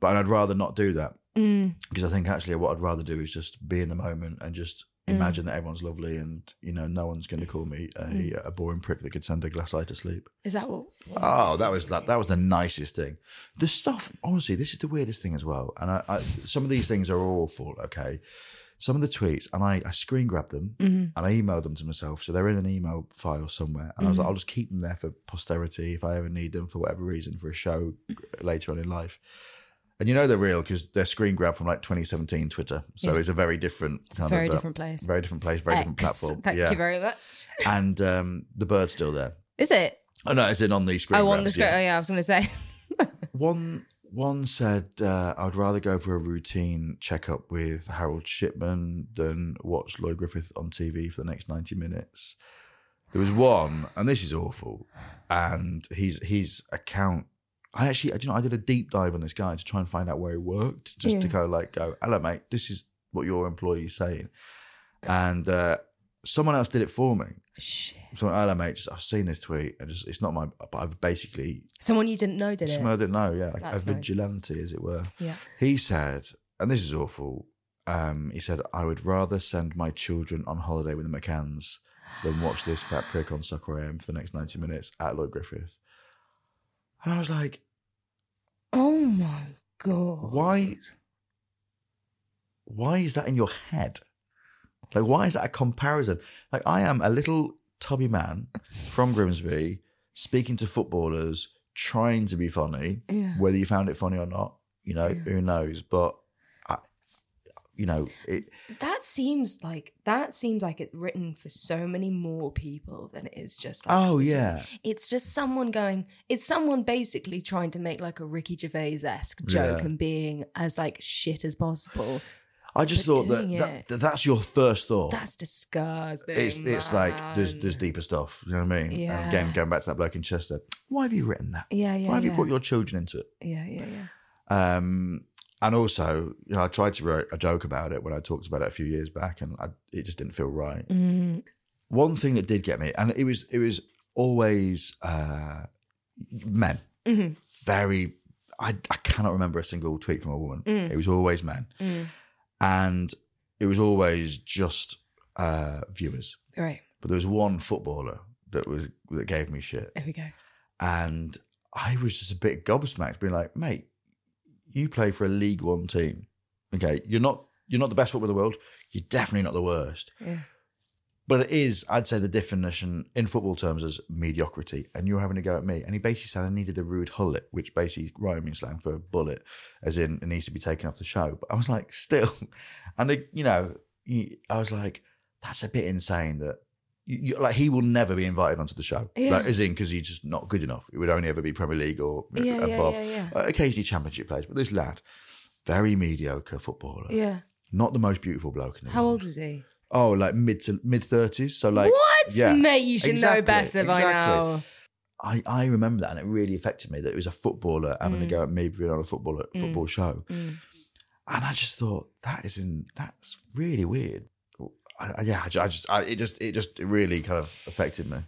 but I'd rather not do that Mm. because I think actually what I'd rather do is just be in the moment and just Mm. imagine that everyone's lovely and you know no one's going to call me a, Mm. a boring prick that could send a glass eye to sleep. Is that what? Oh, that was that. That was the nicest thing. The stuff, honestly, this is the weirdest thing as well. And I, I some of these things are awful. Okay, some of the tweets, and I, I screen grabbed them Mhm. and I emailed them to myself, so they're in an email file somewhere. And I was Mm-hmm. like, I'll just keep them there for posterity if I ever need them for whatever reason for a show later on in life. And you know they're real because they're screen grabbed from like 2017 Twitter, so Yeah. it's a very different kind very of uh, different place. very different place, very different platform. Thank yeah, you very much. and um, the bird's still there. Is it? Oh no, it's in on the screen. Oh, on the grabs, script. yeah. Oh, yeah, I was going to say. One one said uh, I'd rather go for a routine checkup with Harold Shipman than watch Lloyd Griffith on TV for the next ninety minutes. There was one, and this is awful. And his his account, I actually, you know, I did a deep dive on this guy to try and find out where he worked, just to Yeah. kind of like go, "Hello, mate, this is what your employee is saying," and uh, someone else did it for me. Shit. So, hello, mate, just, I've seen this tweet, and just, it's not my, but I've basically Someone you didn't know did it. Someone I didn't know, yeah, like That's a nice. vigilante, as it were. Yeah. He said, and this is awful. Um, he said, "I would rather send my children on holiday with the McCanns than watch this fat prick on Soccer AM for the next ninety minutes at Lloyd Griffith." And I was like, Oh my god. "Why? Why is that in your head? Like, why is that a comparison? Like, I am a little tubby man from Grimsby speaking to footballers, trying to be funny." Yeah. whether you found it funny or not, you know, who knows? But you know, it. That seems like that seems like it's written for so many more people than it is just. Like Oh, specific- yeah. it's just someone going. It's someone basically trying to make like a Ricky Gervais esque joke Yeah. and being as like shit as possible. I just thought that, that, that that's your first thought. That's disgusting. it's it's like there's there's deeper stuff. You know what I mean? Yeah. And again, going back to that bloke in Chester, why have you written that? Yeah, yeah. why have yeah. you brought your children into it? Yeah, yeah, yeah. Um, and also, you know, I tried to write a joke about it when I talked about it a few years back, and I, it just didn't feel right. Mm, One thing that did get me, and it was it was always uh, men. Mhm. Very, I I cannot remember a single tweet from a woman. Mm. It was always men, mm. and it was always just uh, viewers. Right. But there was one footballer that was that gave me shit, There we go. and I was just a bit gobsmacked, being like, "Mate, you play for a League One team. Okay, you're not you're not the best footballer in the world. You're definitely not the worst." Yeah. But it is, I'd say, the definition in football terms as mediocrity. And you're having a go at me. And he basically said I needed a rude hullet, which basically is rhyming slang for a bullet, as in it needs to be taken off the show. But I was like, still. And, it, you know, he, I was like, that's a bit insane that, you, like, he will never be invited onto the show. Yeah. Like, as in, because he's just not good enough. It would only ever be Premier League or Yeah, above. yeah. Uh, occasionally Championship players. But this lad, very mediocre footballer. Yeah. Not the most beautiful bloke in the How world. old is he? Oh, like mid to mid thirties. So like what, yeah, mate? You should exactly, know better by exactly. now. I, I remember that, and it really affected me that it was a footballer having Mm. to go at me being on a football football show, Mm. and I just thought that is in that's really weird. I, I- yeah, I, ju- I just I, it just it just it really kind of affected me.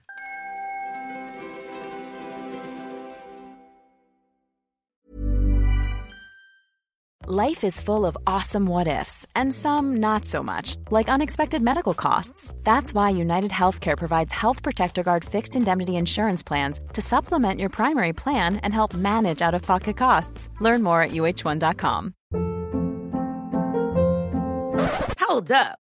Life is full of awesome what ifs, and some not so much, like unexpected medical costs. That's why United Healthcare provides Health Protector Guard fixed indemnity insurance plans to supplement your primary plan and help manage out of pocket costs. Learn more at uh1.com. Hold up.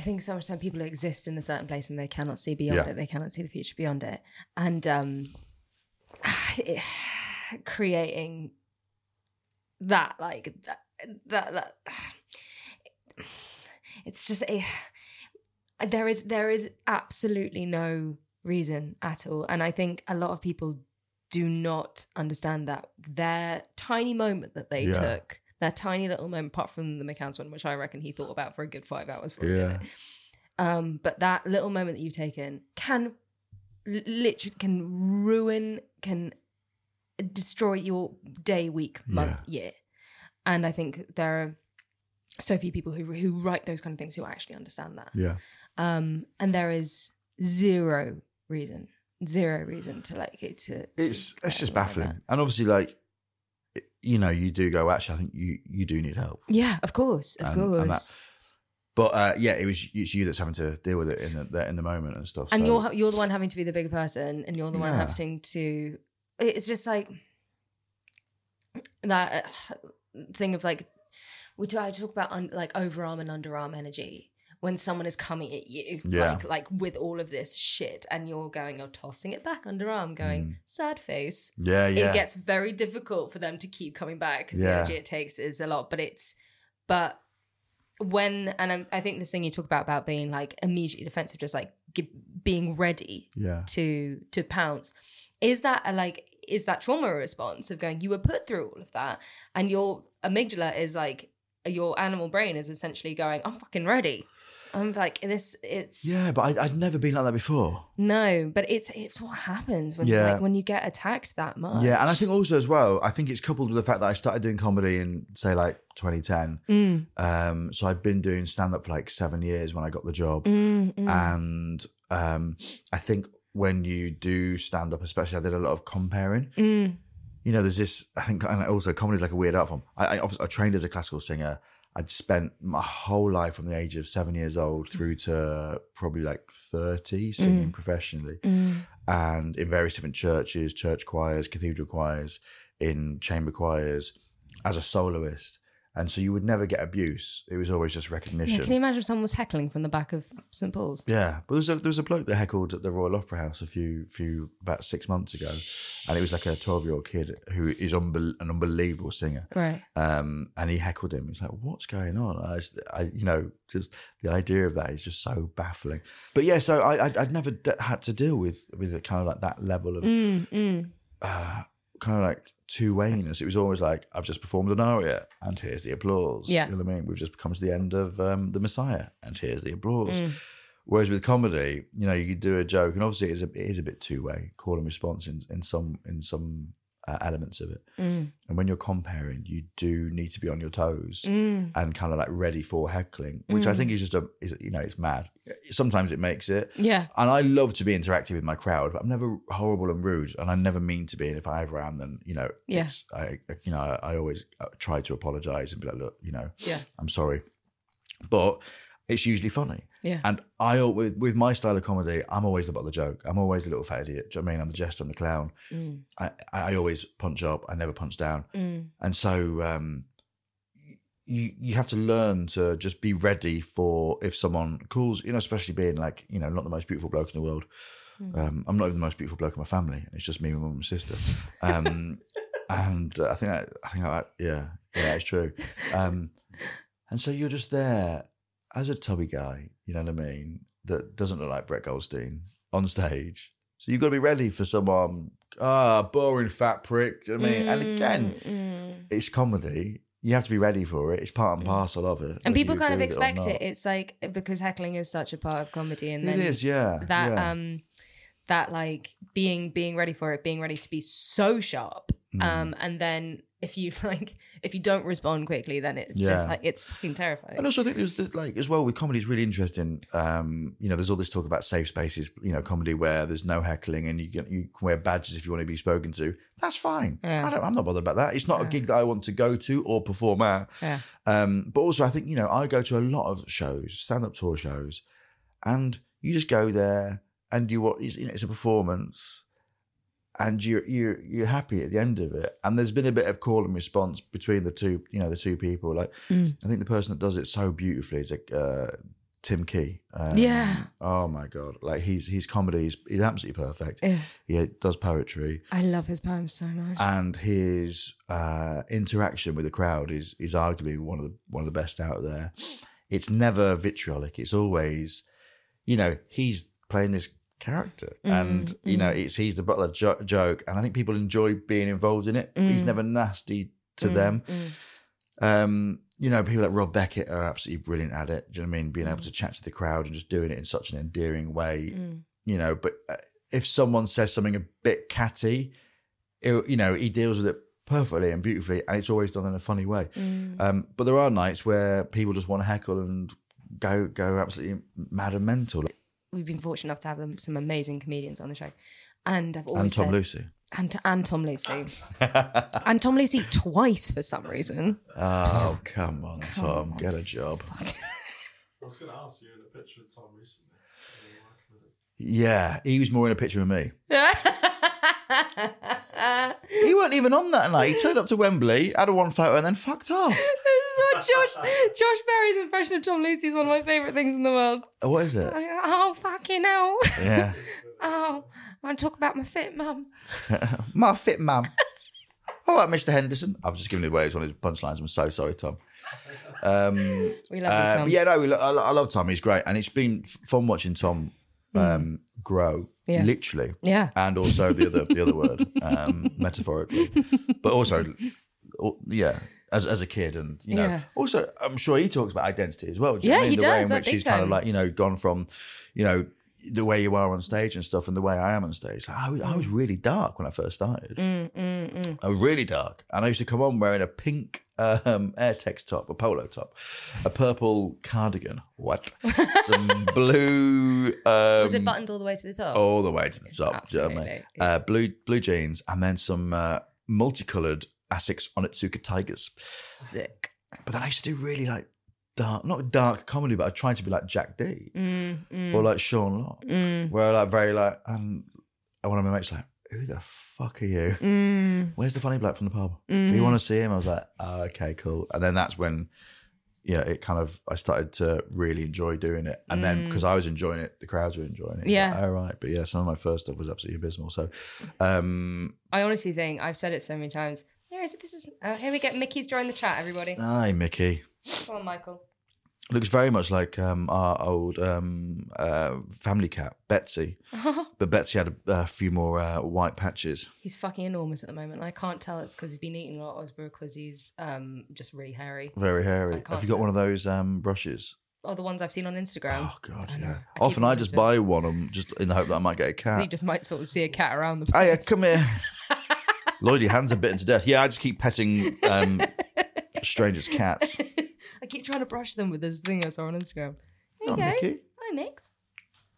I think sometimes people exist in a certain place and they cannot see beyond Yeah. it. They cannot see the future beyond it. And um, creating that, like that, that, that it's just a, there is there is absolutely no reason at all. And I think a lot of people do not understand that their tiny moment that they Yeah. took, their tiny little moment, apart from the McCann's one, which I reckon he thought about for a good five hours before he did Yeah. it. Um, but that little moment that you've taken can literally can ruin, can destroy your day, week, month, year. And I think there are so few people who who write those kind of things who actually understand that. Yeah. Um, and there is zero reason, zero reason to like it to. to It's create it's just anything like baffling. And obviously, like, you know, you do go, actually, I think you, you do need help. Yeah, of course, of And- course. and that- But uh, yeah, it was it's you that's having to deal with it in the in the moment and stuff. and so- you're you're the one having to be the bigger person, and you're the one having to. It's just like that uh, thing of like we. I talk about un, like overarm and underarm energy when someone is coming at you, Yeah. like like with all of this shit, and you're going, you're tossing it back underarm, going sad face. Mm. yeah, yeah. It gets very difficult for them to keep coming back because the energy it takes is a lot. But it's but when and I'm, I think this thing you talk about about being like immediately defensive, just like gi- being ready yeah. to to pounce, is that a like is that trauma response of going you were put through all of that and your amygdala is like your animal brain is essentially going I'm fucking ready. I'm like this. It's Yeah, but I, I'd never been like that before. no, but it's it's what happens when Yeah. like when you get attacked that much. Yeah, and I think also as well, I think it's coupled with the fact that I started doing comedy in say like 2010. Mm, Um, so I'd been doing stand up for like seven years when I got the job, mm, mm. and um, I think when you do stand up, especially, I did a lot of compering. Mm. You know, there's this. I think, and also comedy is like a weird art form. I, I, I trained as a classical singer. I'd spent my whole life from the age of seven years old through to probably like 30 singing professionally Mm. and in various different churches, church choirs, cathedral choirs, in chamber choirs as a soloist. And so you would never get abuse. It was always just Yeah, recognition. can you imagine if someone was heckling from the back of St Paul's? Yeah, but there was a there was a bloke that heckled at the Royal Opera House a few few about six months ago, and it was like a twelve year old kid who is unbel- an unbelievable singer. Right. Um, and he heckled him. He's like, "What's going on?" I, just- I, you know, just the idea of that is just so baffling. But yeah, so I, I I'd never d- had to deal with with it kind of like that level of Mm, mm. uh, kind of like two wayness. It was always like, I've just performed an aria and here's the applause. Yeah. You know what I mean? We've just come to the end of um, The Messiah and here's the applause. Mm. Whereas with comedy, you know, you could do a joke and obviously it is a, it is a bit two way, call and response in, in some in some uh, elements of it. Mm. And when you're compering, you do need to be on your toes Mm. and kind of like ready for heckling, which I think is just a, is, you know, it's mad. Sometimes it makes it. Yeah. And I love to be interactive with my crowd, but I'm never horrible and rude, and I never mean to be. And if I ever am, then you know, Yeah. I, you know, I, I always uh, try to apologize and be like, look, you know, Yeah. I'm sorry, but it's usually funny. Yeah. And I with with my style of comedy, I'm always the butt of the joke. I'm always the little fat idiot. Do you know I mean? I'm the jester, I'm the clown. Mm. I, I always punch up. I never punch down. Mm. And so um, you you have to learn to just be ready for if someone calls, you know, especially being like, you know, not the most beautiful bloke in the world. Um, I'm not even the most beautiful bloke in my family. It's just me, my mum, and sister. Um, and uh, I think that, I think that, yeah, yeah, it's true. Um, and so you're just there as a tubby guy, you know what I mean, that doesn't look like Brett Goldstein on stage. So you've got to be ready for someone, ah, boring fat prick. You know what I mean? And again, Mm. it's comedy. You have to be ready for it. It's part and parcel of it. And people kind of agree with or expect it. not. It's like because heckling is such a part of comedy, and then is, yeah. that yeah. um that like being being ready for it, being ready to be so sharp, Mm. um, and then if you like if you don't respond quickly, then it's Yeah. just like it's fucking terrifying. And also, I think there's the, like as well with comedy is really interesting. Um, you know, there's all this talk about safe spaces. You know, comedy where there's no heckling and you can you can wear badges if you want to be spoken to. That's fine. Yeah. I don't, I'm not bothered about that. It's not a gig that I want to go to or perform at. Yeah. Um, but also, I think you know, I go to a lot of shows, stand up tour shows, and you just go there and you what it's, you know, it's a performance. And you're you're you're happy at the end of it, and there's been a bit of call and response between the two, you know, the two people. Like, Mm. I think the person that does it so beautifully is like uh, Tim Key. Um, Yeah. Oh my god! Like he's he's comedy is he's absolutely perfect. Yeah. He does poetry, I love his poems so much. and his uh, interaction with the crowd is is arguably one of the one of the best out there. It's never vitriolic. It's always, you know, he's playing this character, mm-hmm. and you know, it's he's the butler jo- joke, and I think people enjoy being involved in it. He's mm. never nasty to mm, them. Mm. Um, you know, people like Rob Beckett are absolutely brilliant at it. Do you know what I mean? Being able to chat to the crowd and just doing it in such an endearing way. You know, but uh, if someone says something a bit catty, it, you know, he deals with it perfectly and beautifully, and it's always done in a funny way. Um, but there are nights where people just want to heckle and go go absolutely mad and mental. We've been fortunate enough to have um, some amazing comedians on the show, and I've always And Tom said, Lucy. and and Tom Lucy, and Tom Lucy twice for some reason. Oh come on, Tom, get a job. I was going to ask you in a picture of Tom recently. when you were working with him. Yeah, he was more in a picture of me. He weren't even on that night. He turned up to Wembley, had a one photo, and then fucked off. This is what Josh Josh Berry's impression of Tom Lucy is one of my favourite things in the world. Oh, What is it? Oh fucking hell! Yeah, Oh, I want to talk about my fit mum. my fit mum. All right, Mr. Henderson. I've just given it away. It's one of his punchlines. I'm so sorry, Tom. Um, We love uh, you, Tom. yeah, no, we lo- I, lo- I love Tom. He's great, and it's been fun watching Tom um, grow, Mm. Yeah. literally, Yeah. and also the other the other word, um, metaphorically, but also, yeah, as as a kid, and you know, Yeah. also I'm sure he talks about identity as well. do you know Yeah, I mean? he the way in which he's kind of like you know gone from, you know. The way you are on stage and stuff, and the way I am on stage, Like, I was, I was really dark when I first started. Mm, I was really dark, and I used to come on wearing a pink um, Airtex top, a polo top, a purple cardigan, what, some blue, um, Was it buttoned all the way to the top? all the way to the top, do you know I mean? Absolutely. Uh, blue blue jeans, and then some uh, multicolored Asics Onitsuka Tigers. Sick. But then I used to do really like dark, not dark comedy, but I tried to be like Jack Dee Mm, or like Sean Lock, where like very like, and one of my mates like, who the fuck are you? mm, Where's the funny black from the pub? You want to see him? I was like, oh, okay, cool. And then that's when, yeah, it kind of I started to really enjoy doing it, and then because I was enjoying it, the crowds were enjoying it. Mm. Yeah. Like, oh right, but yeah, some of my first stuff was absolutely abysmal. So, um, I honestly think I've said it so many times. Here is it. This is. Oh, here we get Mickey's joined the chat. Everybody, hi Mickey. come on, Michael. Looks very much like um, our old um, uh, family cat, Betsy. but Betsy had a, a few more uh, white patches. He's fucking enormous at the moment. I can't tell it's because he's been eating a lot, or it's because he's um just really hairy. Very hairy. Have you got one of those um, brushes? Or the ones I've seen on Instagram. Oh God, I yeah. I Often I just buy one um, just in the hope that I might get a cat. You just might sort of see a cat around the Hey, uh, place. come here. Lloyd, your hands are bitten to death. Yeah, I just keep petting um, strangers' cats. I keep trying to brush them with this thing I saw on Instagram. Oh, Okay. Mickey. Hi, Mix.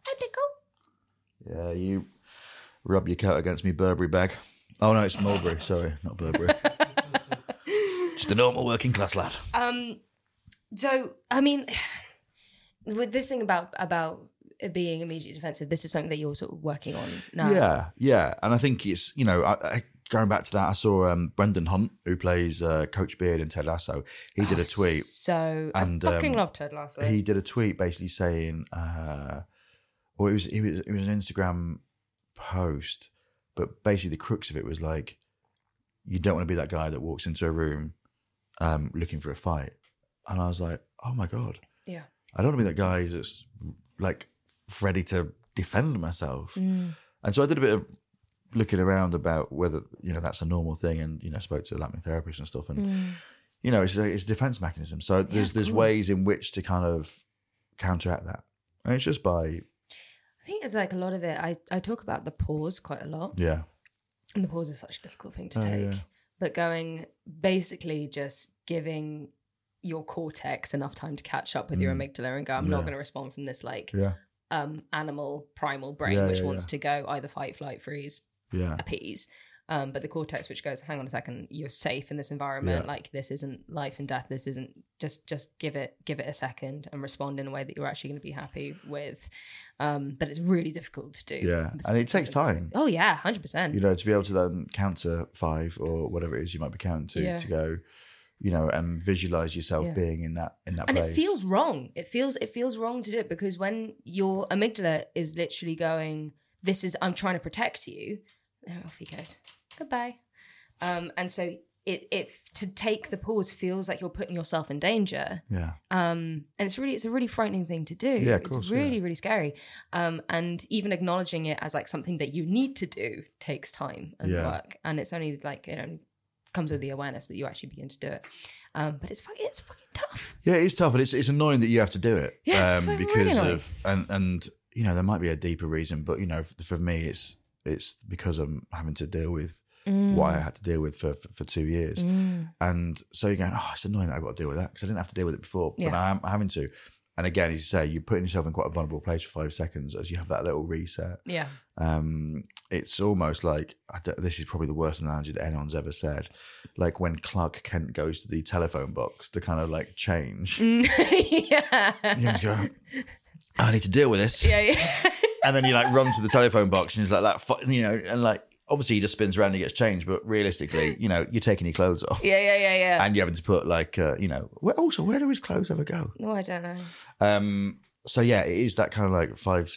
Hi, Pickle. Yeah, you rub your coat against me Burberry bag. Oh, no, it's Mulberry. Sorry, not Burberry. just a normal working class lad. Um, so I mean, with this thing about about being immediately defensive, this is something that you're sort of working on now. Yeah, yeah. And I think it's, you know, I, I, going back to that, I saw um, Brendan Hunt, who plays uh, Coach Beard in Ted Lasso. He did a tweet. So And, I fucking um, love Ted Lasso. he did a tweet basically saying, uh, or it was it was it was an Instagram post, but basically the crux of it was like, you don't want to be that guy that walks into a room, um, looking for a fight, and I was like, oh my god, yeah. I don't want to be that guy that's like ready to defend myself, and so I did a bit of looking around about whether you know that's a normal thing, and you know spoke to like my therapist and stuff, and you know it's a, it's a defense mechanism. So there's there's course. ways in which to kind of counteract that, and it's just by I think it's like a lot of it. I I talk about the pause quite a lot, yeah and the pause is such a difficult thing to Oh, take. yeah. but going basically just giving your cortex enough time to catch up with your Mm. amygdala and go, I'm not going to respond from this like Yeah. um, animal primal brain, Yeah, which yeah, wants yeah. to go either fight, flight, freeze, Yeah. appease. Um, but the cortex, which goes, hang on a second, you're safe in this environment. Yeah. Like this isn't life and death. This isn't just just give it give it a second and respond in a way that you're actually going to be happy with. Um, but it's really difficult to do. Yeah. And it takes to time. Oh yeah, hundred percent. You know, to be able to then counter five or whatever it is you might be counting to, Yeah. to go, you know, and visualize yourself Yeah. being in that in that and place. it feels wrong. It feels it feels wrong to do it because when your amygdala is literally going, "This is I'm trying to protect you," there off he goes. Goodbye. Um, and so it it to take the pause feels like you're putting yourself in danger. Yeah. Um, and it's really it's a really frightening thing to do. Yeah, of it's course, yeah. really really scary. Um, and even acknowledging it as like something that you need to do takes time and Yeah. work. And it's only like it only comes with the awareness that you actually begin to do it. Um, but it's fucking it's fucking tough. Yeah, it's tough, and it's it's annoying that you have to do it. Yeah, um, because really of and and you know there might be a deeper reason, but you know for, for me it's it's because I'm having to deal with mm. what I had to deal with for for, for two years, mm. and so you're going, oh, it's annoying that I've got to deal with that because I didn't have to deal with it before, but Yeah. now I'm having to. And again, as you say, you're putting yourself in quite a vulnerable place for five seconds as you have that little reset. Yeah. Um, it's almost like I this is probably the worst analogy that anyone's ever said. Like when Clark Kent goes to the telephone box to kind of like change, mm. yeah. you go, I need to deal with this. Yeah, yeah. And then you like run to the telephone box and it's like that, you know, and like obviously he just spins around and he gets changed, but realistically, you know, you're taking your clothes off Yeah, yeah, yeah, yeah. and you're having to put like, uh, you know, where, also where do his clothes ever go? no, I don't know. Um, so yeah, it is that kind of like five.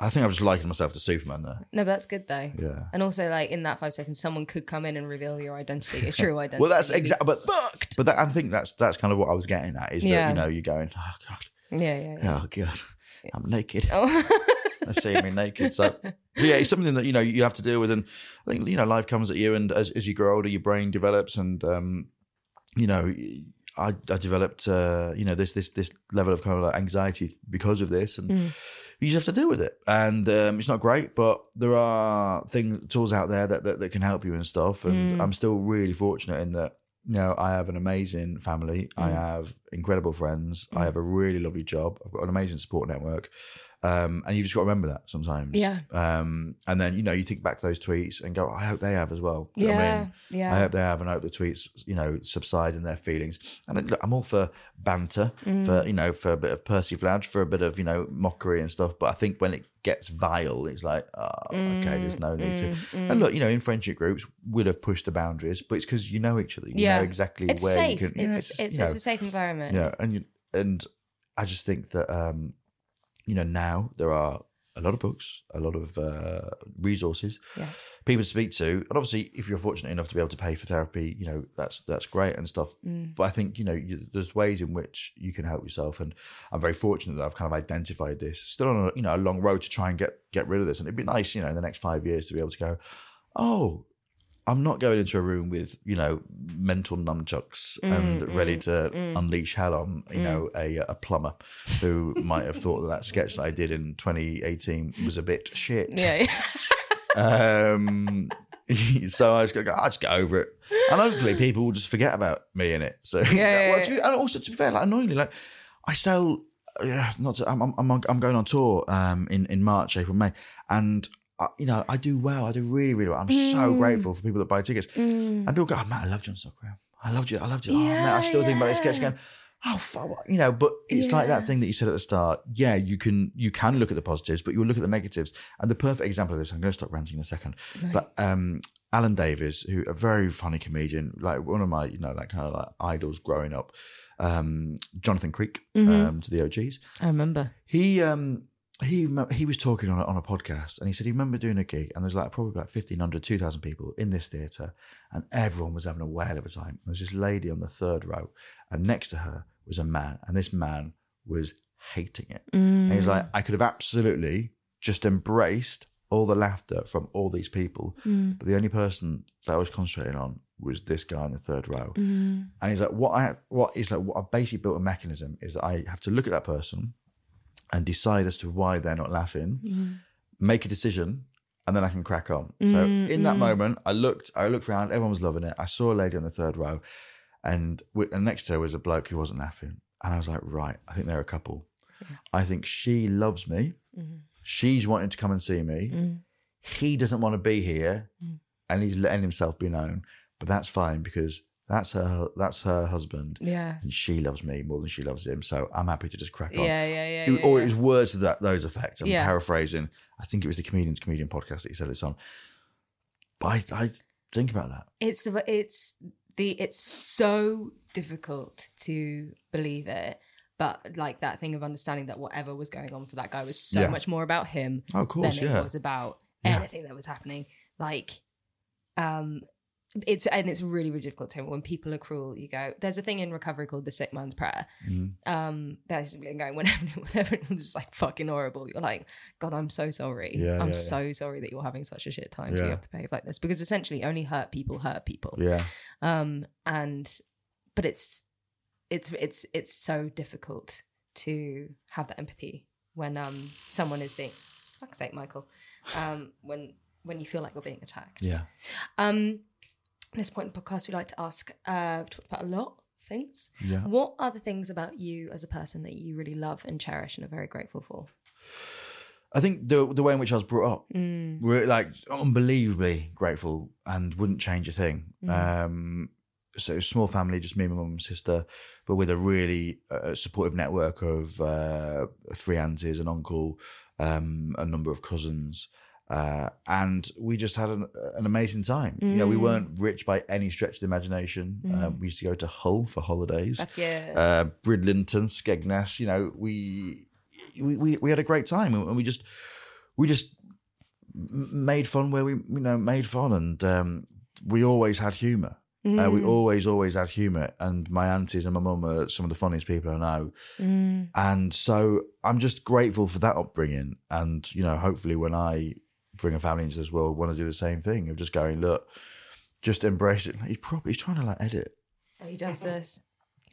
I think I've just likened myself to Superman there. No, but that's good though. Yeah. And also, like in that five seconds, someone could come in and reveal your identity, your true identity. Well, that's exactly, but fucked. but that, I think that's that's kind of what I was getting at is that Yeah. you know you're going, oh god, Yeah, yeah, yeah. oh god, I'm naked. Oh. They see me naked. So yeah, it's something that you know you have to deal with, and I think you know life comes at you, and as as you grow older, your brain develops, and um, you know. I, I developed, uh, you know, this this this level of kind of like anxiety because of this, and Mm. you just have to deal with it. And um, it's not great, but there are things, tools out there that, that, that can help you and stuff. And Mm. I'm still really fortunate in that, you know, I have an amazing family. I Mm. have incredible friends. I have a really lovely job. I've got an amazing support network. Um, and you just got to remember that sometimes. Yeah. Um, and then, you know, you think back to those tweets and go, I hope they have as well. Do you know what I Yeah, mean? yeah. I hope they have, and I hope the tweets, you know, subside in their feelings. And look, I'm all for banter, Mm. for you know, for a bit of persiflage, for a bit of you know mockery and stuff. But I think when it gets vile, it's like, oh, okay, there's no need to. Mm, And look, you know, in friendship groups, we'd have pushed the boundaries, but it's because you know each other. You Yeah. know exactly It's where safe. you can. it's yeah, it's, it's, you know, a safe environment. yeah, and you, and I just think that um, you know now there are a lot of books, a lot of uh, resources, Yeah. people to speak to, and obviously if you're fortunate enough to be able to pay for therapy, you know that's that's great and stuff. Mm. But I think you know you, there's ways in which you can help yourself, and I'm very fortunate that I've kind of identified this. Still on a you know a long road to try and get get rid of this, and it'd be nice you know in the next five years to be able to go, oh. I'm not going into a room with, you know, mental nunchucks and Mm, ready to unleash hell on, you know, a, a plumber who might have thought that that sketch that I did in 2018 was a bit shit. Yeah. Um, so I just go, I just get over it, and hopefully people will just forget about me in it. So yeah, well, yeah. to be- and also to be fair, like annoyingly, like I sell. Yeah, not. To, I'm, I'm I'm I'm going on tour um in in March, April, May, and. I, you know, I do well. I do really, really well. I'm Mm. so grateful for people that buy tickets. And people go, "Oh, Matt, I love on Stockroom. I loved you. I loved you. oh, man, I Yeah, still think about this sketch again. Oh, fuck, you know, but it's like that thing that you said at the start. Yeah, you can you can look at the positives, but you will look at the negatives. And the perfect example of this, I'm going to stop ranting in a second. But um, Alan Davies, who a very funny comedian, like one of my you know like kind of like idols growing up, um, Jonathan Creek um, to the OGs. I remember. He um he he was talking on a, on a podcast and he said he remembered doing a gig and there's like probably about 1500 2000 people in this theater and everyone was having a whale of a time. There was this lady on the third row and next to her was a man and this man was hating it. And he was like mm. i could have absolutely just embraced all the laughter from all these people mm. but the only person that i was concentrating on was this guy in the third row. Mm. And he's like what i what is like what i've basically built a mechanism is that i have to look at that person and decide as to why they're not laughing, mm-hmm. make a decision, and then I can crack on. So mm-hmm, in that mm-hmm. moment, I looked, I looked around, everyone was loving it. I saw a lady on the third row, and, wi- and next to her was a bloke who wasn't laughing, and I was like, right, I think they're a couple. I think she loves me. She's wanting to come and see me. Mm. He doesn't want to be here, mm. and he's letting himself be known. But that's fine because that's her. That's her husband. Yeah. and she loves me more than she loves him. So I'm happy to just crack on. Yeah, yeah, yeah, It- yeah, or yeah. it was words to that those effects. I'm Yeah. paraphrasing. I think it was the comedian's comedian podcast that he said this on. But I, I think about that. it's the it's the it's so difficult to believe it but like that thing of understanding that whatever was going on for that guy was so Yeah. much more about him Oh, of course, than yeah. it was about Yeah. anything that was happening like um it's and it's really really difficult to when people are cruel you go there's a thing in recovery called the sick man's prayer. Mm-hmm. um basically going whenever whenever it's was like fucking horrible you're like god i'm so sorry. Yeah, i'm yeah, so sorry that you're having such a shit time so you have to behave like this. Because essentially only hurt people hurt people. Yeah. um and but it's it's it's it's so difficult to have that empathy when um someone is being fuck's sake michael um when when you feel like you're being attacked. Yeah. um this point in the podcast we like to ask uh we talked about a lot of things Yeah. what are the things about you as a person that you really love and cherish and are very grateful for I think the the way in which I was brought up, Mm. we're like unbelievably grateful and wouldn't change a thing. Mm. Um, so small family, just me, my mum, and sister, but with a really uh, supportive network of uh, three aunties, an uncle, um, a number of cousins. Uh, and we just had an, an amazing time. You know, we Mm. weren't rich by any stretch of the imagination. Um, we used to go to Hull for holidays Fuck yeah. uh, Bridlington, Skegness. You know, we, we we we had a great time, and we just we just made fun where we you know made fun, and um, we always had humour. Uh, Mm. we always always had humour, and my aunties and my mum are some of the funniest people I know. Mm. And so I'm just grateful for that upbringing, and you know, hopefully when I bring a family into this world, want to do the same thing of just going, look, just embrace it. He's probably he's trying to like edit. oh, he does this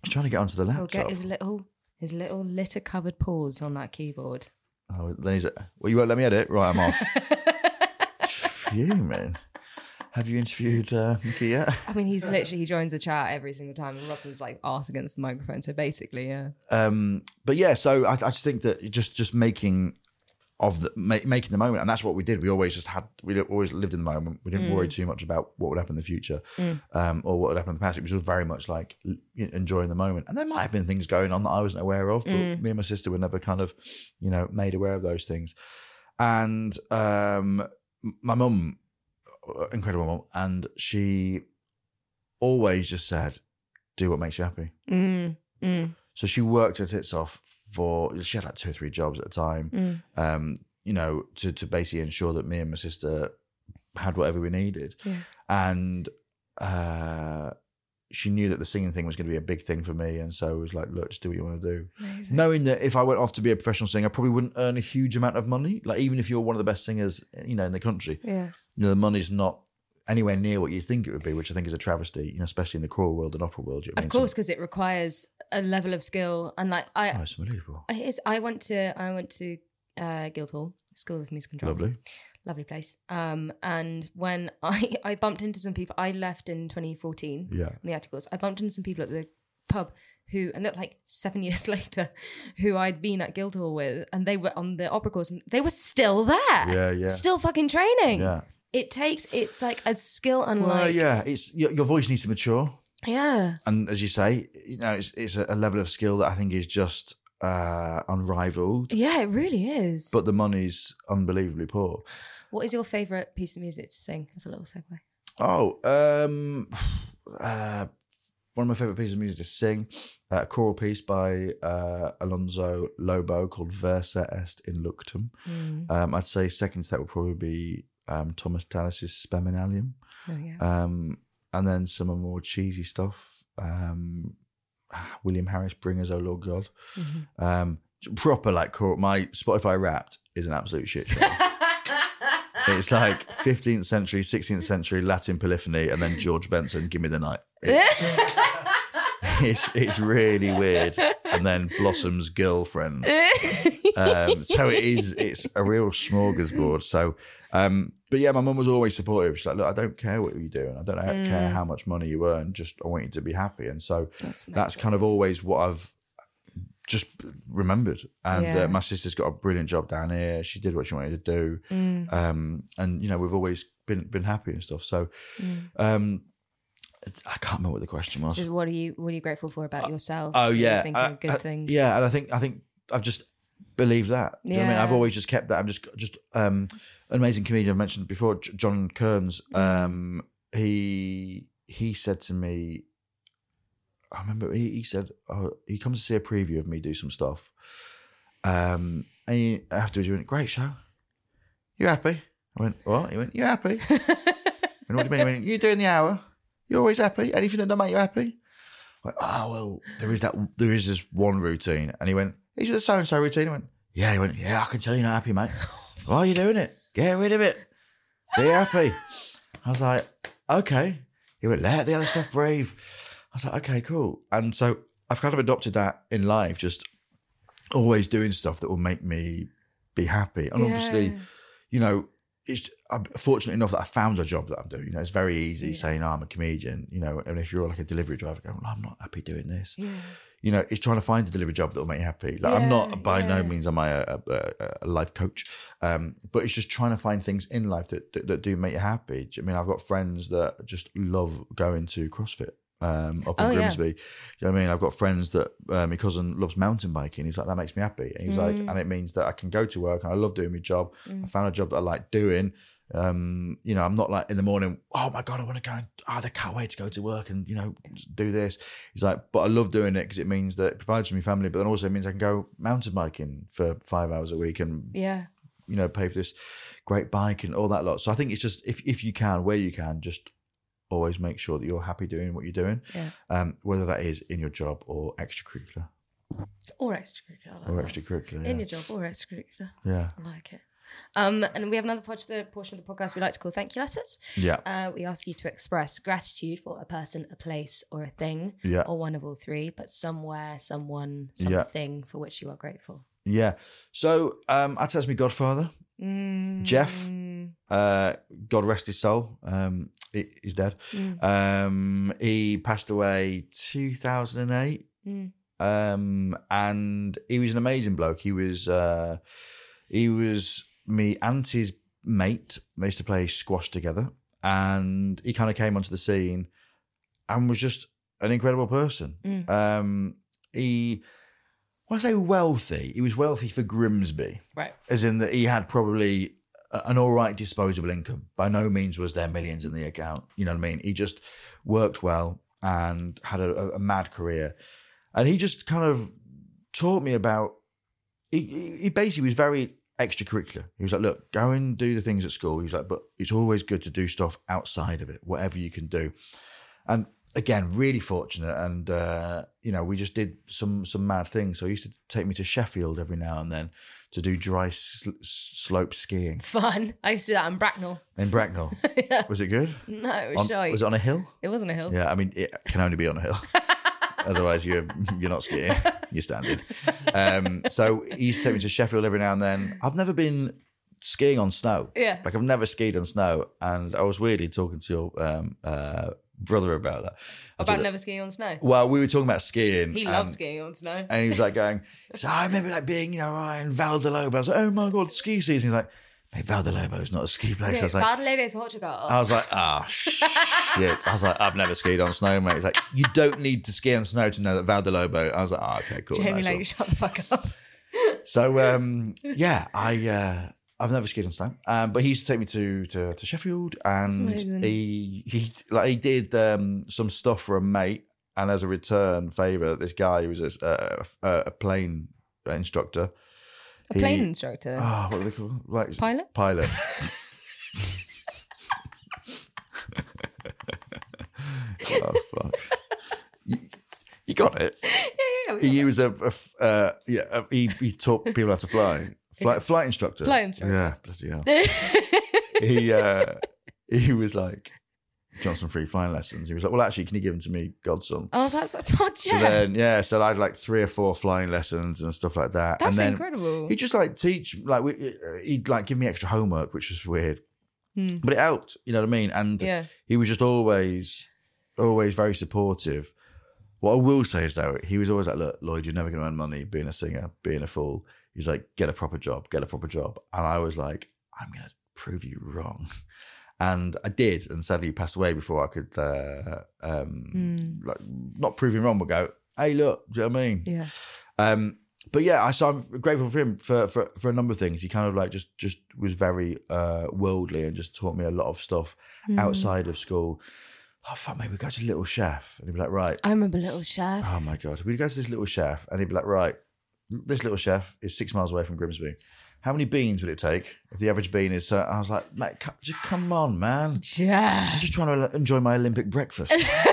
He's trying to get onto the he'll laptop. get his little his little litter covered paws on that keyboard Oh, then he's well, you won't let me edit. Right, I'm off. Fuming. Have you interviewed uh, Mickey yet? I mean, he's literally he joins the chat every single time, and rubs his like ass against the microphone. So basically, yeah, Um, but yeah, so I, I just think that just just making of the ma- making the moment, and that's what we did. We always just had we always lived in the moment. We didn't worry too much about what would happen in the future, um, or what would happen in the past. It was just very much like enjoying the moment. And there might have been things going on that I wasn't aware of, but me and my sister were never kind of, you know, made aware of those things. And um, my mum, uh, incredible mum, and she always just said, "Do what makes you happy." mm, mm, So she worked her tits off for she had like two or three jobs at a time. mm. Um, you know, to to basically ensure that me and my sister had whatever we needed. Yeah. And uh she knew that the singing thing was going to be a big thing for me, and so it was like, look, just do what you want to do. Amazing. Knowing that if I went off to be a professional singer, I probably wouldn't earn a huge amount of money. Like even if you're one of the best singers, you know, in the country, yeah, you know, the money's not anywhere near what you think it would be, which I think is a travesty. You know, especially in the choral world and opera world. you know of course, because it requires a level of skill, and like I, oh, it's unbelievable. I, it's- I went to I went to uh, Guildhall School of Music and Drama. Lovely. lovely place. Um, and when I I bumped into some people, I left in 2014. Yeah. in the articles. I bumped into some people at the pub who, and they're like seven years later, who I'd been at Guildhall with, and they were on the opera course, and they were still there. Yeah, yeah. Still fucking training. Yeah. It takes. It's like a skill unlike. Well, yeah, it's your, your voice needs to mature, Yeah. and as you say, you know, it's, it's a, level of skill that I think is just uh, unrivaled. Yeah, it really is. But the money's unbelievably poor. what is your favorite piece of music to sing? As a little segue. Oh, um, uh, one of my favorite pieces of music to sing, uh, a choral piece by uh, Alonso Lobo called Versa Est in Luctum. Mm. Um, I'd say second to that would probably be um, Thomas Tallis's Spem in alium. Yeah. Um, and then some more cheesy stuff. Um, William Harris, Bring Us, Oh Lord God. Mm-hmm. Um, proper like my Spotify Wrapped is an absolute shit show. it's like 15th century, 16th century Latin polyphony, and then George Benson, Give Me the Night. It's, it's, it's really weird. And then Blossom's girlfriend. Um, so it is. It's a real smorgasbord. So, um, but yeah, my mum was always supportive. She's like, "Look, I don't care what you're doing. I don't care how much money you earn. Just I want you to be happy." And so That's that's kind of always what I've just remembered. And Yeah. uh, my sister's got a brilliant job down here. She did what she wanted to do, Mm. um, and you know we've always been been happy and stuff. So um, I can't remember what the question was. Just what are you what are you grateful for about yourself? Oh you yeah, thinking I- good I- things. Yeah, and I think I think I've just believed that. Do you know I mean, I've always just kept that. I'm just just um, an amazing comedian I've mentioned before, John Kearns. Mm. Um, he he said to me, I remember he, he said oh, he comes to see a preview of me do some stuff. Um, and he, afterwards he went, "Great show. You happy?" I went, "What?" He went, "You happy?" and what do you mean? He went, "You doing the hour? You're always happy? Anything that don't make you happy?" I went, oh well, there is that there is this one routine. And he went, Is it the so and so routine? I went, Yeah, he went, Yeah, I can tell you're not happy, mate. Why are you doing it? Get rid of it. Be happy. I was like, Okay. He went, Let the other stuff breathe. I was like, Okay, cool. And so I've kind of adopted that in life, just always doing stuff that will make me be happy. And obviously, you know, it's I'm fortunate enough that I found a job that I'm doing. You know, it's very easy Yeah. saying, oh, I'm a comedian, you know, and if you're like a delivery driver going, well, I'm not happy doing this. Yeah. You know, it's trying to find a delivery job that will make you happy. Like, I'm not, by no means am I a, a, a life coach, um, but it's just trying to find things in life that, that, that do make you happy. I mean, I've got friends that just love going to CrossFit. Um, up in Oh, yeah. Grimsby, you know what I mean. I've got friends that uh, my cousin loves mountain biking. He's like, that makes me happy. And he's like, Mm. and it means that I can go to work and I love doing my job. I found a job that I like doing. Um, you know, I'm not like in the morning, oh my God, I want to go and, oh, I can't wait to go to work and, you know, do this. He's like, but I love doing it because it means that it provides for my family, but then also it means I can go mountain biking for five hours a week and, Yeah. you know, pay for this great bike and all that lot. So I think it's just, if, if you can, where you can, just always make sure that you're happy doing what you're doing, Yeah. um, whether that is in your job or extracurricular Or extracurricular. Like or extracurricular. In your job or extracurricular. yeah. I like it. Um, and we have another portion of the podcast we like to call thank you letters. Yeah. Uh, we ask you to express gratitude for a person, a place, or a thing, Yeah. or one of all three, but somewhere, someone, Yeah. something for which you are grateful. Yeah. So um, say it's my godfather, Jeff. Mm, Uh, God rest his soul. Um, he, he's dead. Mm. Um, he passed away 2008. Mm. Um, and he was an amazing bloke. He was uh, he was me auntie's mate. They used to play squash together, and he kind of came onto the scene and was just an incredible person. Mm. Um, he, when I say wealthy, he was wealthy for Grimsby Right. as in that he had probably an all right disposable income. By no means was there millions in the account. You know what I mean? He just worked well and had a, a- mad career. And he just kind of taught me about, he he basically was very extracurricular. He was like, look, go and do the things at school. He was like, but it's always good to do stuff outside of it, whatever you can do. And again, really fortunate. And, uh, you know, we just did some some mad things. So he used to take me to Sheffield every now and then to do dry sl- slope skiing Fun. I used to do that in Bracknell. in Bracknell. Yeah. Was it good? No, it was On- shy. was it on a hill? It wasn't a hill. Yeah, I mean, it can only be on a hill. Otherwise, you're you're not skiing. You're standing. Um, so he used to take me to Sheffield every now and then. I've never been skiing on snow. Yeah. Like I've never skied on snow, and I was weirdly talking to your um, uh, brother about that. I About never skiing on snow. Well, we were talking about skiing. He loves skiing on snow. And he was like going, so I remember like being, you know, in Val de Lobo. I was like, oh my God, ski season. He's like, mate, Val Lobo is not a ski place. I was like, Guadalupe is Portugal. I was like, ah, shit. I was like, I've never skied on snow, mate. He's like, you don't need to ski on snow to know that Val Lobo. I was like, oh, okay, cool. Jamie, nice like, shut the fuck up. So, um, yeah, I, uh, I've never skied on snow, um, but he used to take me to to, to Sheffield, and he he like he did um, some stuff for a mate, and as a return favor, this guy who was a, a, a plane instructor. A plane He- instructor. Oh, what are they called? Like Pilot? Pilot. oh fuck! You, you got it. yeah, yeah, yeah. He was a, a uh, yeah. a- He he taught people how to fly. Flight flight instructor. Flight instructor. Yeah, bloody hell. he uh, he was like, Johnson free flying lessons. He was like, well, actually, can you give them to me, godson? Oh, that's oh, So yeah. then, yeah, so I had like three or four flying lessons and stuff like that. That's and then incredible. He'd just like teach, like we, he'd like give me extra homework, which was weird, but it helped. You know what I mean? And Hmm. Yeah. he was just always, always very supportive. What I will say is though, he was always like, "Look, Lloyd, you're never going to earn money being a singer, being a fool." He's like, "Get a proper job, get a proper job," and I was like, "I'm going to prove you wrong." And I did, and sadly, he passed away before I could, uh, um, like, not prove him wrong, but go, "Hey, look, do you know what I mean?" Yeah. Um, but yeah, I so I'm grateful for him for, for for a number of things. He kind of like just just was very uh, worldly and just taught me a lot of stuff outside of school. Oh fuck, maybe we go to Little Chef, and he'd be like, right, I remember Little Chef. oh my god, we'd go to this Little Chef, and he'd be like, right, this Little Chef is six miles away from Grimsby. How many beans would it take if the average bean is? Uh, I was like, mate, co- just come on, man. Yeah. I'm just trying to enjoy my Olympic breakfast.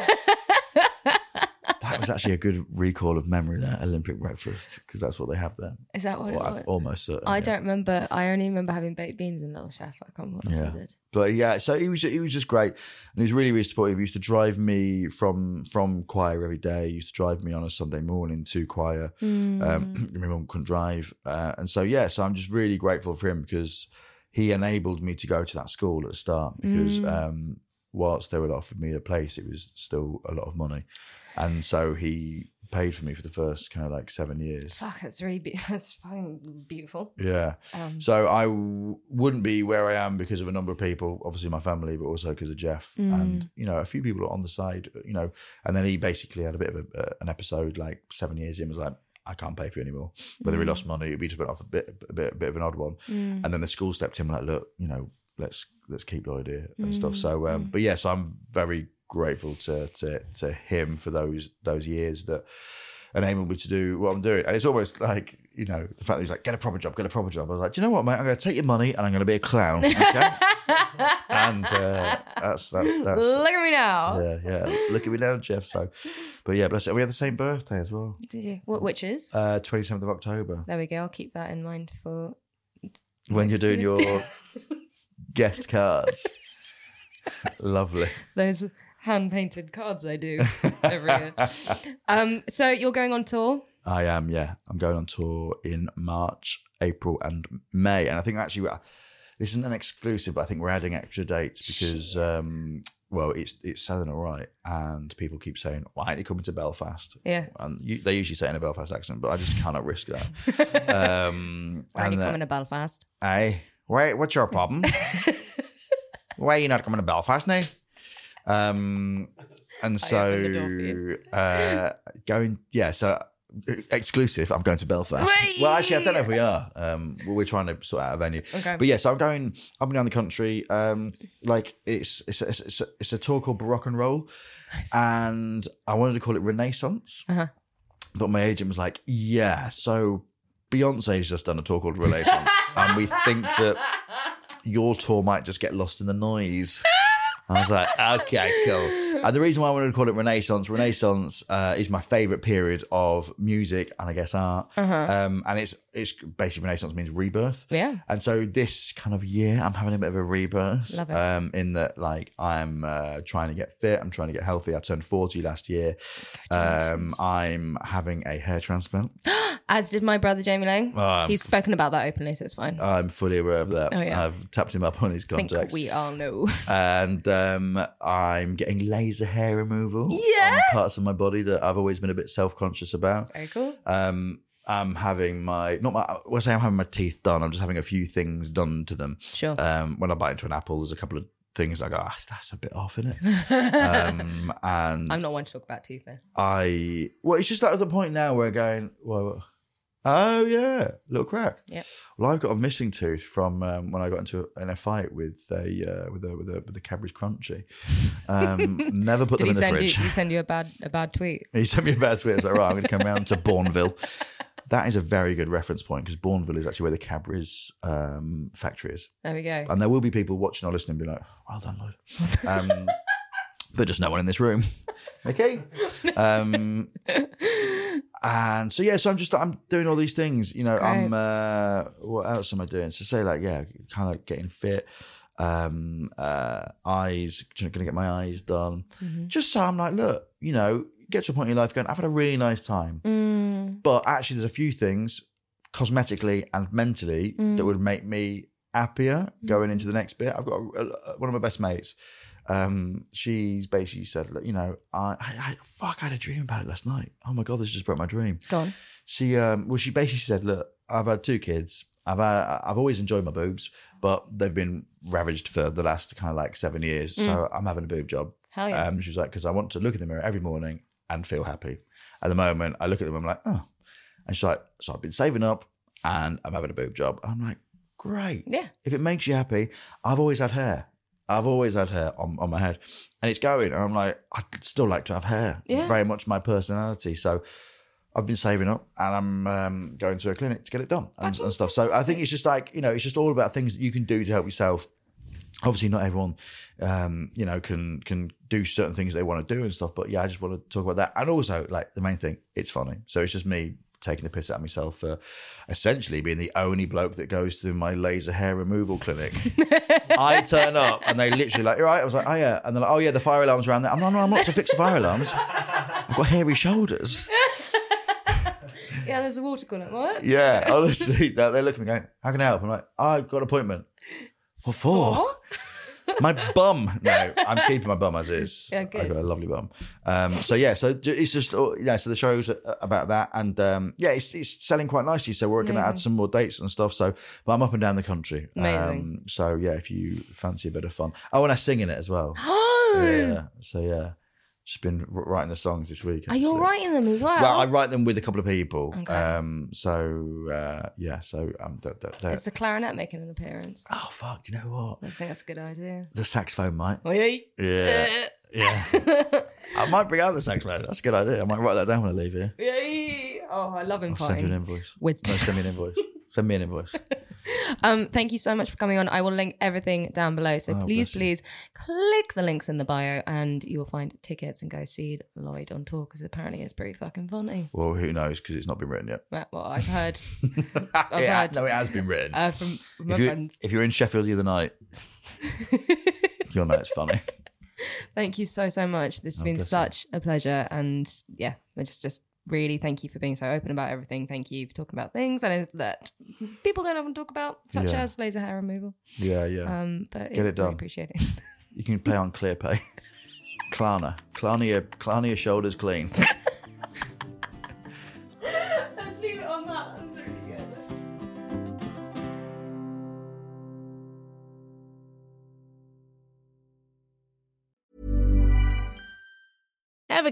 was actually a good recall of memory there, Olympic breakfast, because that's what they have there. Is that what Well, it was? almost certain. I yeah. don't remember. I only remember having baked beans and Little Chef. I can't remember what Yeah. I did. But yeah, so he was he was just great, and he was really really supportive. He used to drive me from from choir every day. He used to drive me on a Sunday morning to choir. Um, my mum couldn't drive, uh, and so yeah, so I'm just really grateful for him because he enabled me to go to that school at the start. Because um, whilst they would offer me a place, it was still a lot of money, and so he paid for me for the first kind of like seven years. Fuck, that's really be- that's fucking beautiful. Yeah. Um, so I w- wouldn't be where I am because of a number of people, obviously my family, but also because of Jeff Mm. and you know a few people on the side, you know. And then he basically had a bit of a, uh, an episode like seven years in was like. I can't pay for you anymore. Whether he Mm. lost money, we just went off a bit, a bit, a bit of an odd one. And then the school stepped in, and like, look, you know, let's let's keep Lloyd here and stuff. Mm. So, um, but yes, I'm very grateful to to to him for those those years that enabled me to do what I'm doing. And it's almost like, you know, the fact that he's like, get a proper job, get a proper job. I was like, do you know what, mate? I'm going to take your money and I'm going to be a clown. Okay. and uh, that's, that's, that's, Look at me now. yeah, yeah. Look at me now, Jeff. So, but yeah, bless it. We have the same birthday as well. Did you? What, which is? Uh, 27th of October. there we go. I'll keep that in mind for. When you're doing your guest cards. Lovely. those hand painted cards I do every year. Um, so you're going on tour. I am, yeah. I'm going on tour in March, April, and May. And I think actually, this isn't an exclusive, but I think we're adding extra dates because, um, well, it's it's selling all right. And people keep saying, why aren't you coming to Belfast? Yeah. And you, they usually say in a Belfast accent, but I just cannot risk that. um, Why are you coming to Belfast? Hey, wait, what's your problem? Why are you not coming to Belfast now? Um, and I opened the door for you. so uh, going, yeah, so exclusive. I'm going to Belfast. Well, actually, I don't know if we are. Um, we're trying to sort out a venue. Okay. But yeah, so I'm going up and down the country. Um, like it's it's a, it's a, it's a tour called Baroque and Roll, and I wanted to call it Renaissance, Uh-huh. but my agent was like, "Yeah, so Beyonce's just done a tour called Renaissance, and we think that your tour might just get lost in the noise." I was like, okay, cool. And the reason why I wanted to call it Renaissance, Renaissance uh, is my favorite period of music and I guess art. Um, and it's it's basically Renaissance means rebirth. Yeah. And so this kind of year, I'm having a bit of a rebirth. Love it. Um, in that, like, I'm uh, trying to get fit. I'm trying to get healthy. I turned 40 last year. Um, I'm having a hair transplant. As did my brother Jamie Laing. Um, He's spoken about that openly, so it's fine. I'm fully aware of that. Oh, yeah. I've tapped him up on his I think contacts. we all know. and um, I'm getting laser hair removal Yeah? on parts of my body that I've always been a bit self conscious about. Very cool. Um, I'm having my not my when I say I'm having my teeth done, I'm just having a few things done to them. Sure. Um, when I bite into an apple, there's a couple of things I go, ah, that's a bit off, isn't it? um, and I'm not one to talk about teeth though. I well, it's just at the point now where going, well, oh yeah, little crack. Yep. Well, I've got a missing tooth from um, when I got into a, in a fight with a uh, with a with a with the Cadbury's Crunchie. Um, never put them in the send you? fridge. He send you a bad a bad tweet? He sent me a bad tweet. I was like, right, I'm going to come round to Bournville. That is a very good reference point because Bournville is actually where the Cadbury's um, factory is. There we go. And there will be people watching or listening and be like, well done, Lloyd. Um, but just no one in this room. Okay. Um, and so, yeah, so I'm just, I'm doing all these things, you know, I'm, uh, what else am I doing? So say like, yeah, kind of getting fit. um, uh, eyes, going to get my eyes done. Mm-hmm. Just so I'm like, look, you know, get to a point in your life going, I've had a really nice time. Mm. But actually, there's a few things cosmetically and mentally Mm. that would make me happier going into the next bit. I've got a, a- one of my best mates. Um, she's basically said, look, you know, I, I, fuck, I had a dream about it last night. Oh my god, this just broke my dream. Go on. She, um, well, she basically said, look, I've had two kids. I've had, I've always enjoyed my boobs, but they've been ravaged for the last kind of like seven years. So I'm having a boob job. Hell yeah. Um, she was like, because I want to look in the mirror every morning and feel happy. At the moment, I look at them, I'm like, oh. And she's like, so I've been saving up and I'm having a boob job. I'm like, great. Yeah. If it makes you happy, I've always had hair. I've always had hair on, on my head and it's going. And I'm like, I'd still like to have hair. Yeah. Very much my personality. So I've been saving up and I'm um, going to a clinic to get it done and, and stuff. So I think it's just like, you know, it's just all about things that you can do to help yourself. Obviously, not everyone, um, you know, can can do certain things they want to do and stuff. But yeah, I just want to talk about that. And also, like the main thing, it's funny. So it's just me taking the piss out of myself for essentially being the only bloke that goes to my laser hair removal clinic. I turn up and they literally like, you're right. I was like, oh yeah, and they're like, oh yeah, the fire alarm's around there. I'm like, no, I'm not to fix the fire alarms. I've got hairy shoulders. Yeah, there's a water cooler. What? Yeah, honestly, they they look at me going, "How can I help?" I'm like, "I've got an appointment." What for? my bum. No, I'm keeping my bum as is. Yeah, I've got a lovely bum. Um, so yeah, so it's just oh, yeah. So the show's uh, about that, and um, yeah, it's, it's selling quite nicely. So we're going to add some more dates and stuff. So, but I'm up and down the country. Amazing. Um, so yeah, if you fancy a bit of fun, oh, and I sing in it as well. Oh, yeah. So yeah, just been writing the songs this week. are you writing them as well? Well, I write them with a couple of people. Okay. Um, so uh, yeah, so um, Is the clarinet making an appearance? oh fuck, do you know what? I think that's a good idea. The saxophone might. Oh, yeah. Yeah, yeah. I might bring out the saxophone. That's a good idea. I might write that down when I leave here. Yay. Oh, I love I'll send you an invoice. With- No, send me an invoice. Send me an invoice. Um, thank you so much for coming on. I will link everything down below. So Oh, please, bless you. please click the links in the bio and you will find tickets and go see Lloyd on tour because apparently it's pretty fucking funny. Well, who knows? Because it's not been written yet. Well, well, I've heard I've Yeah, heard no, it has been written. uh, from my if, you're, friends. if you're in Sheffield the other night, you'll know it's funny. Thank you so so much. This has Oh, been bless you. such a pleasure, and yeah, we're just just really thank you for being so open about everything. Thank you for talking about things I know that people don't often talk about, such Yeah. as laser hair removal. Yeah, yeah. Um, but Get it done. Really appreciate it. you can play on ClearPay. Klarna. Klarna your, Klarna your shoulders clean.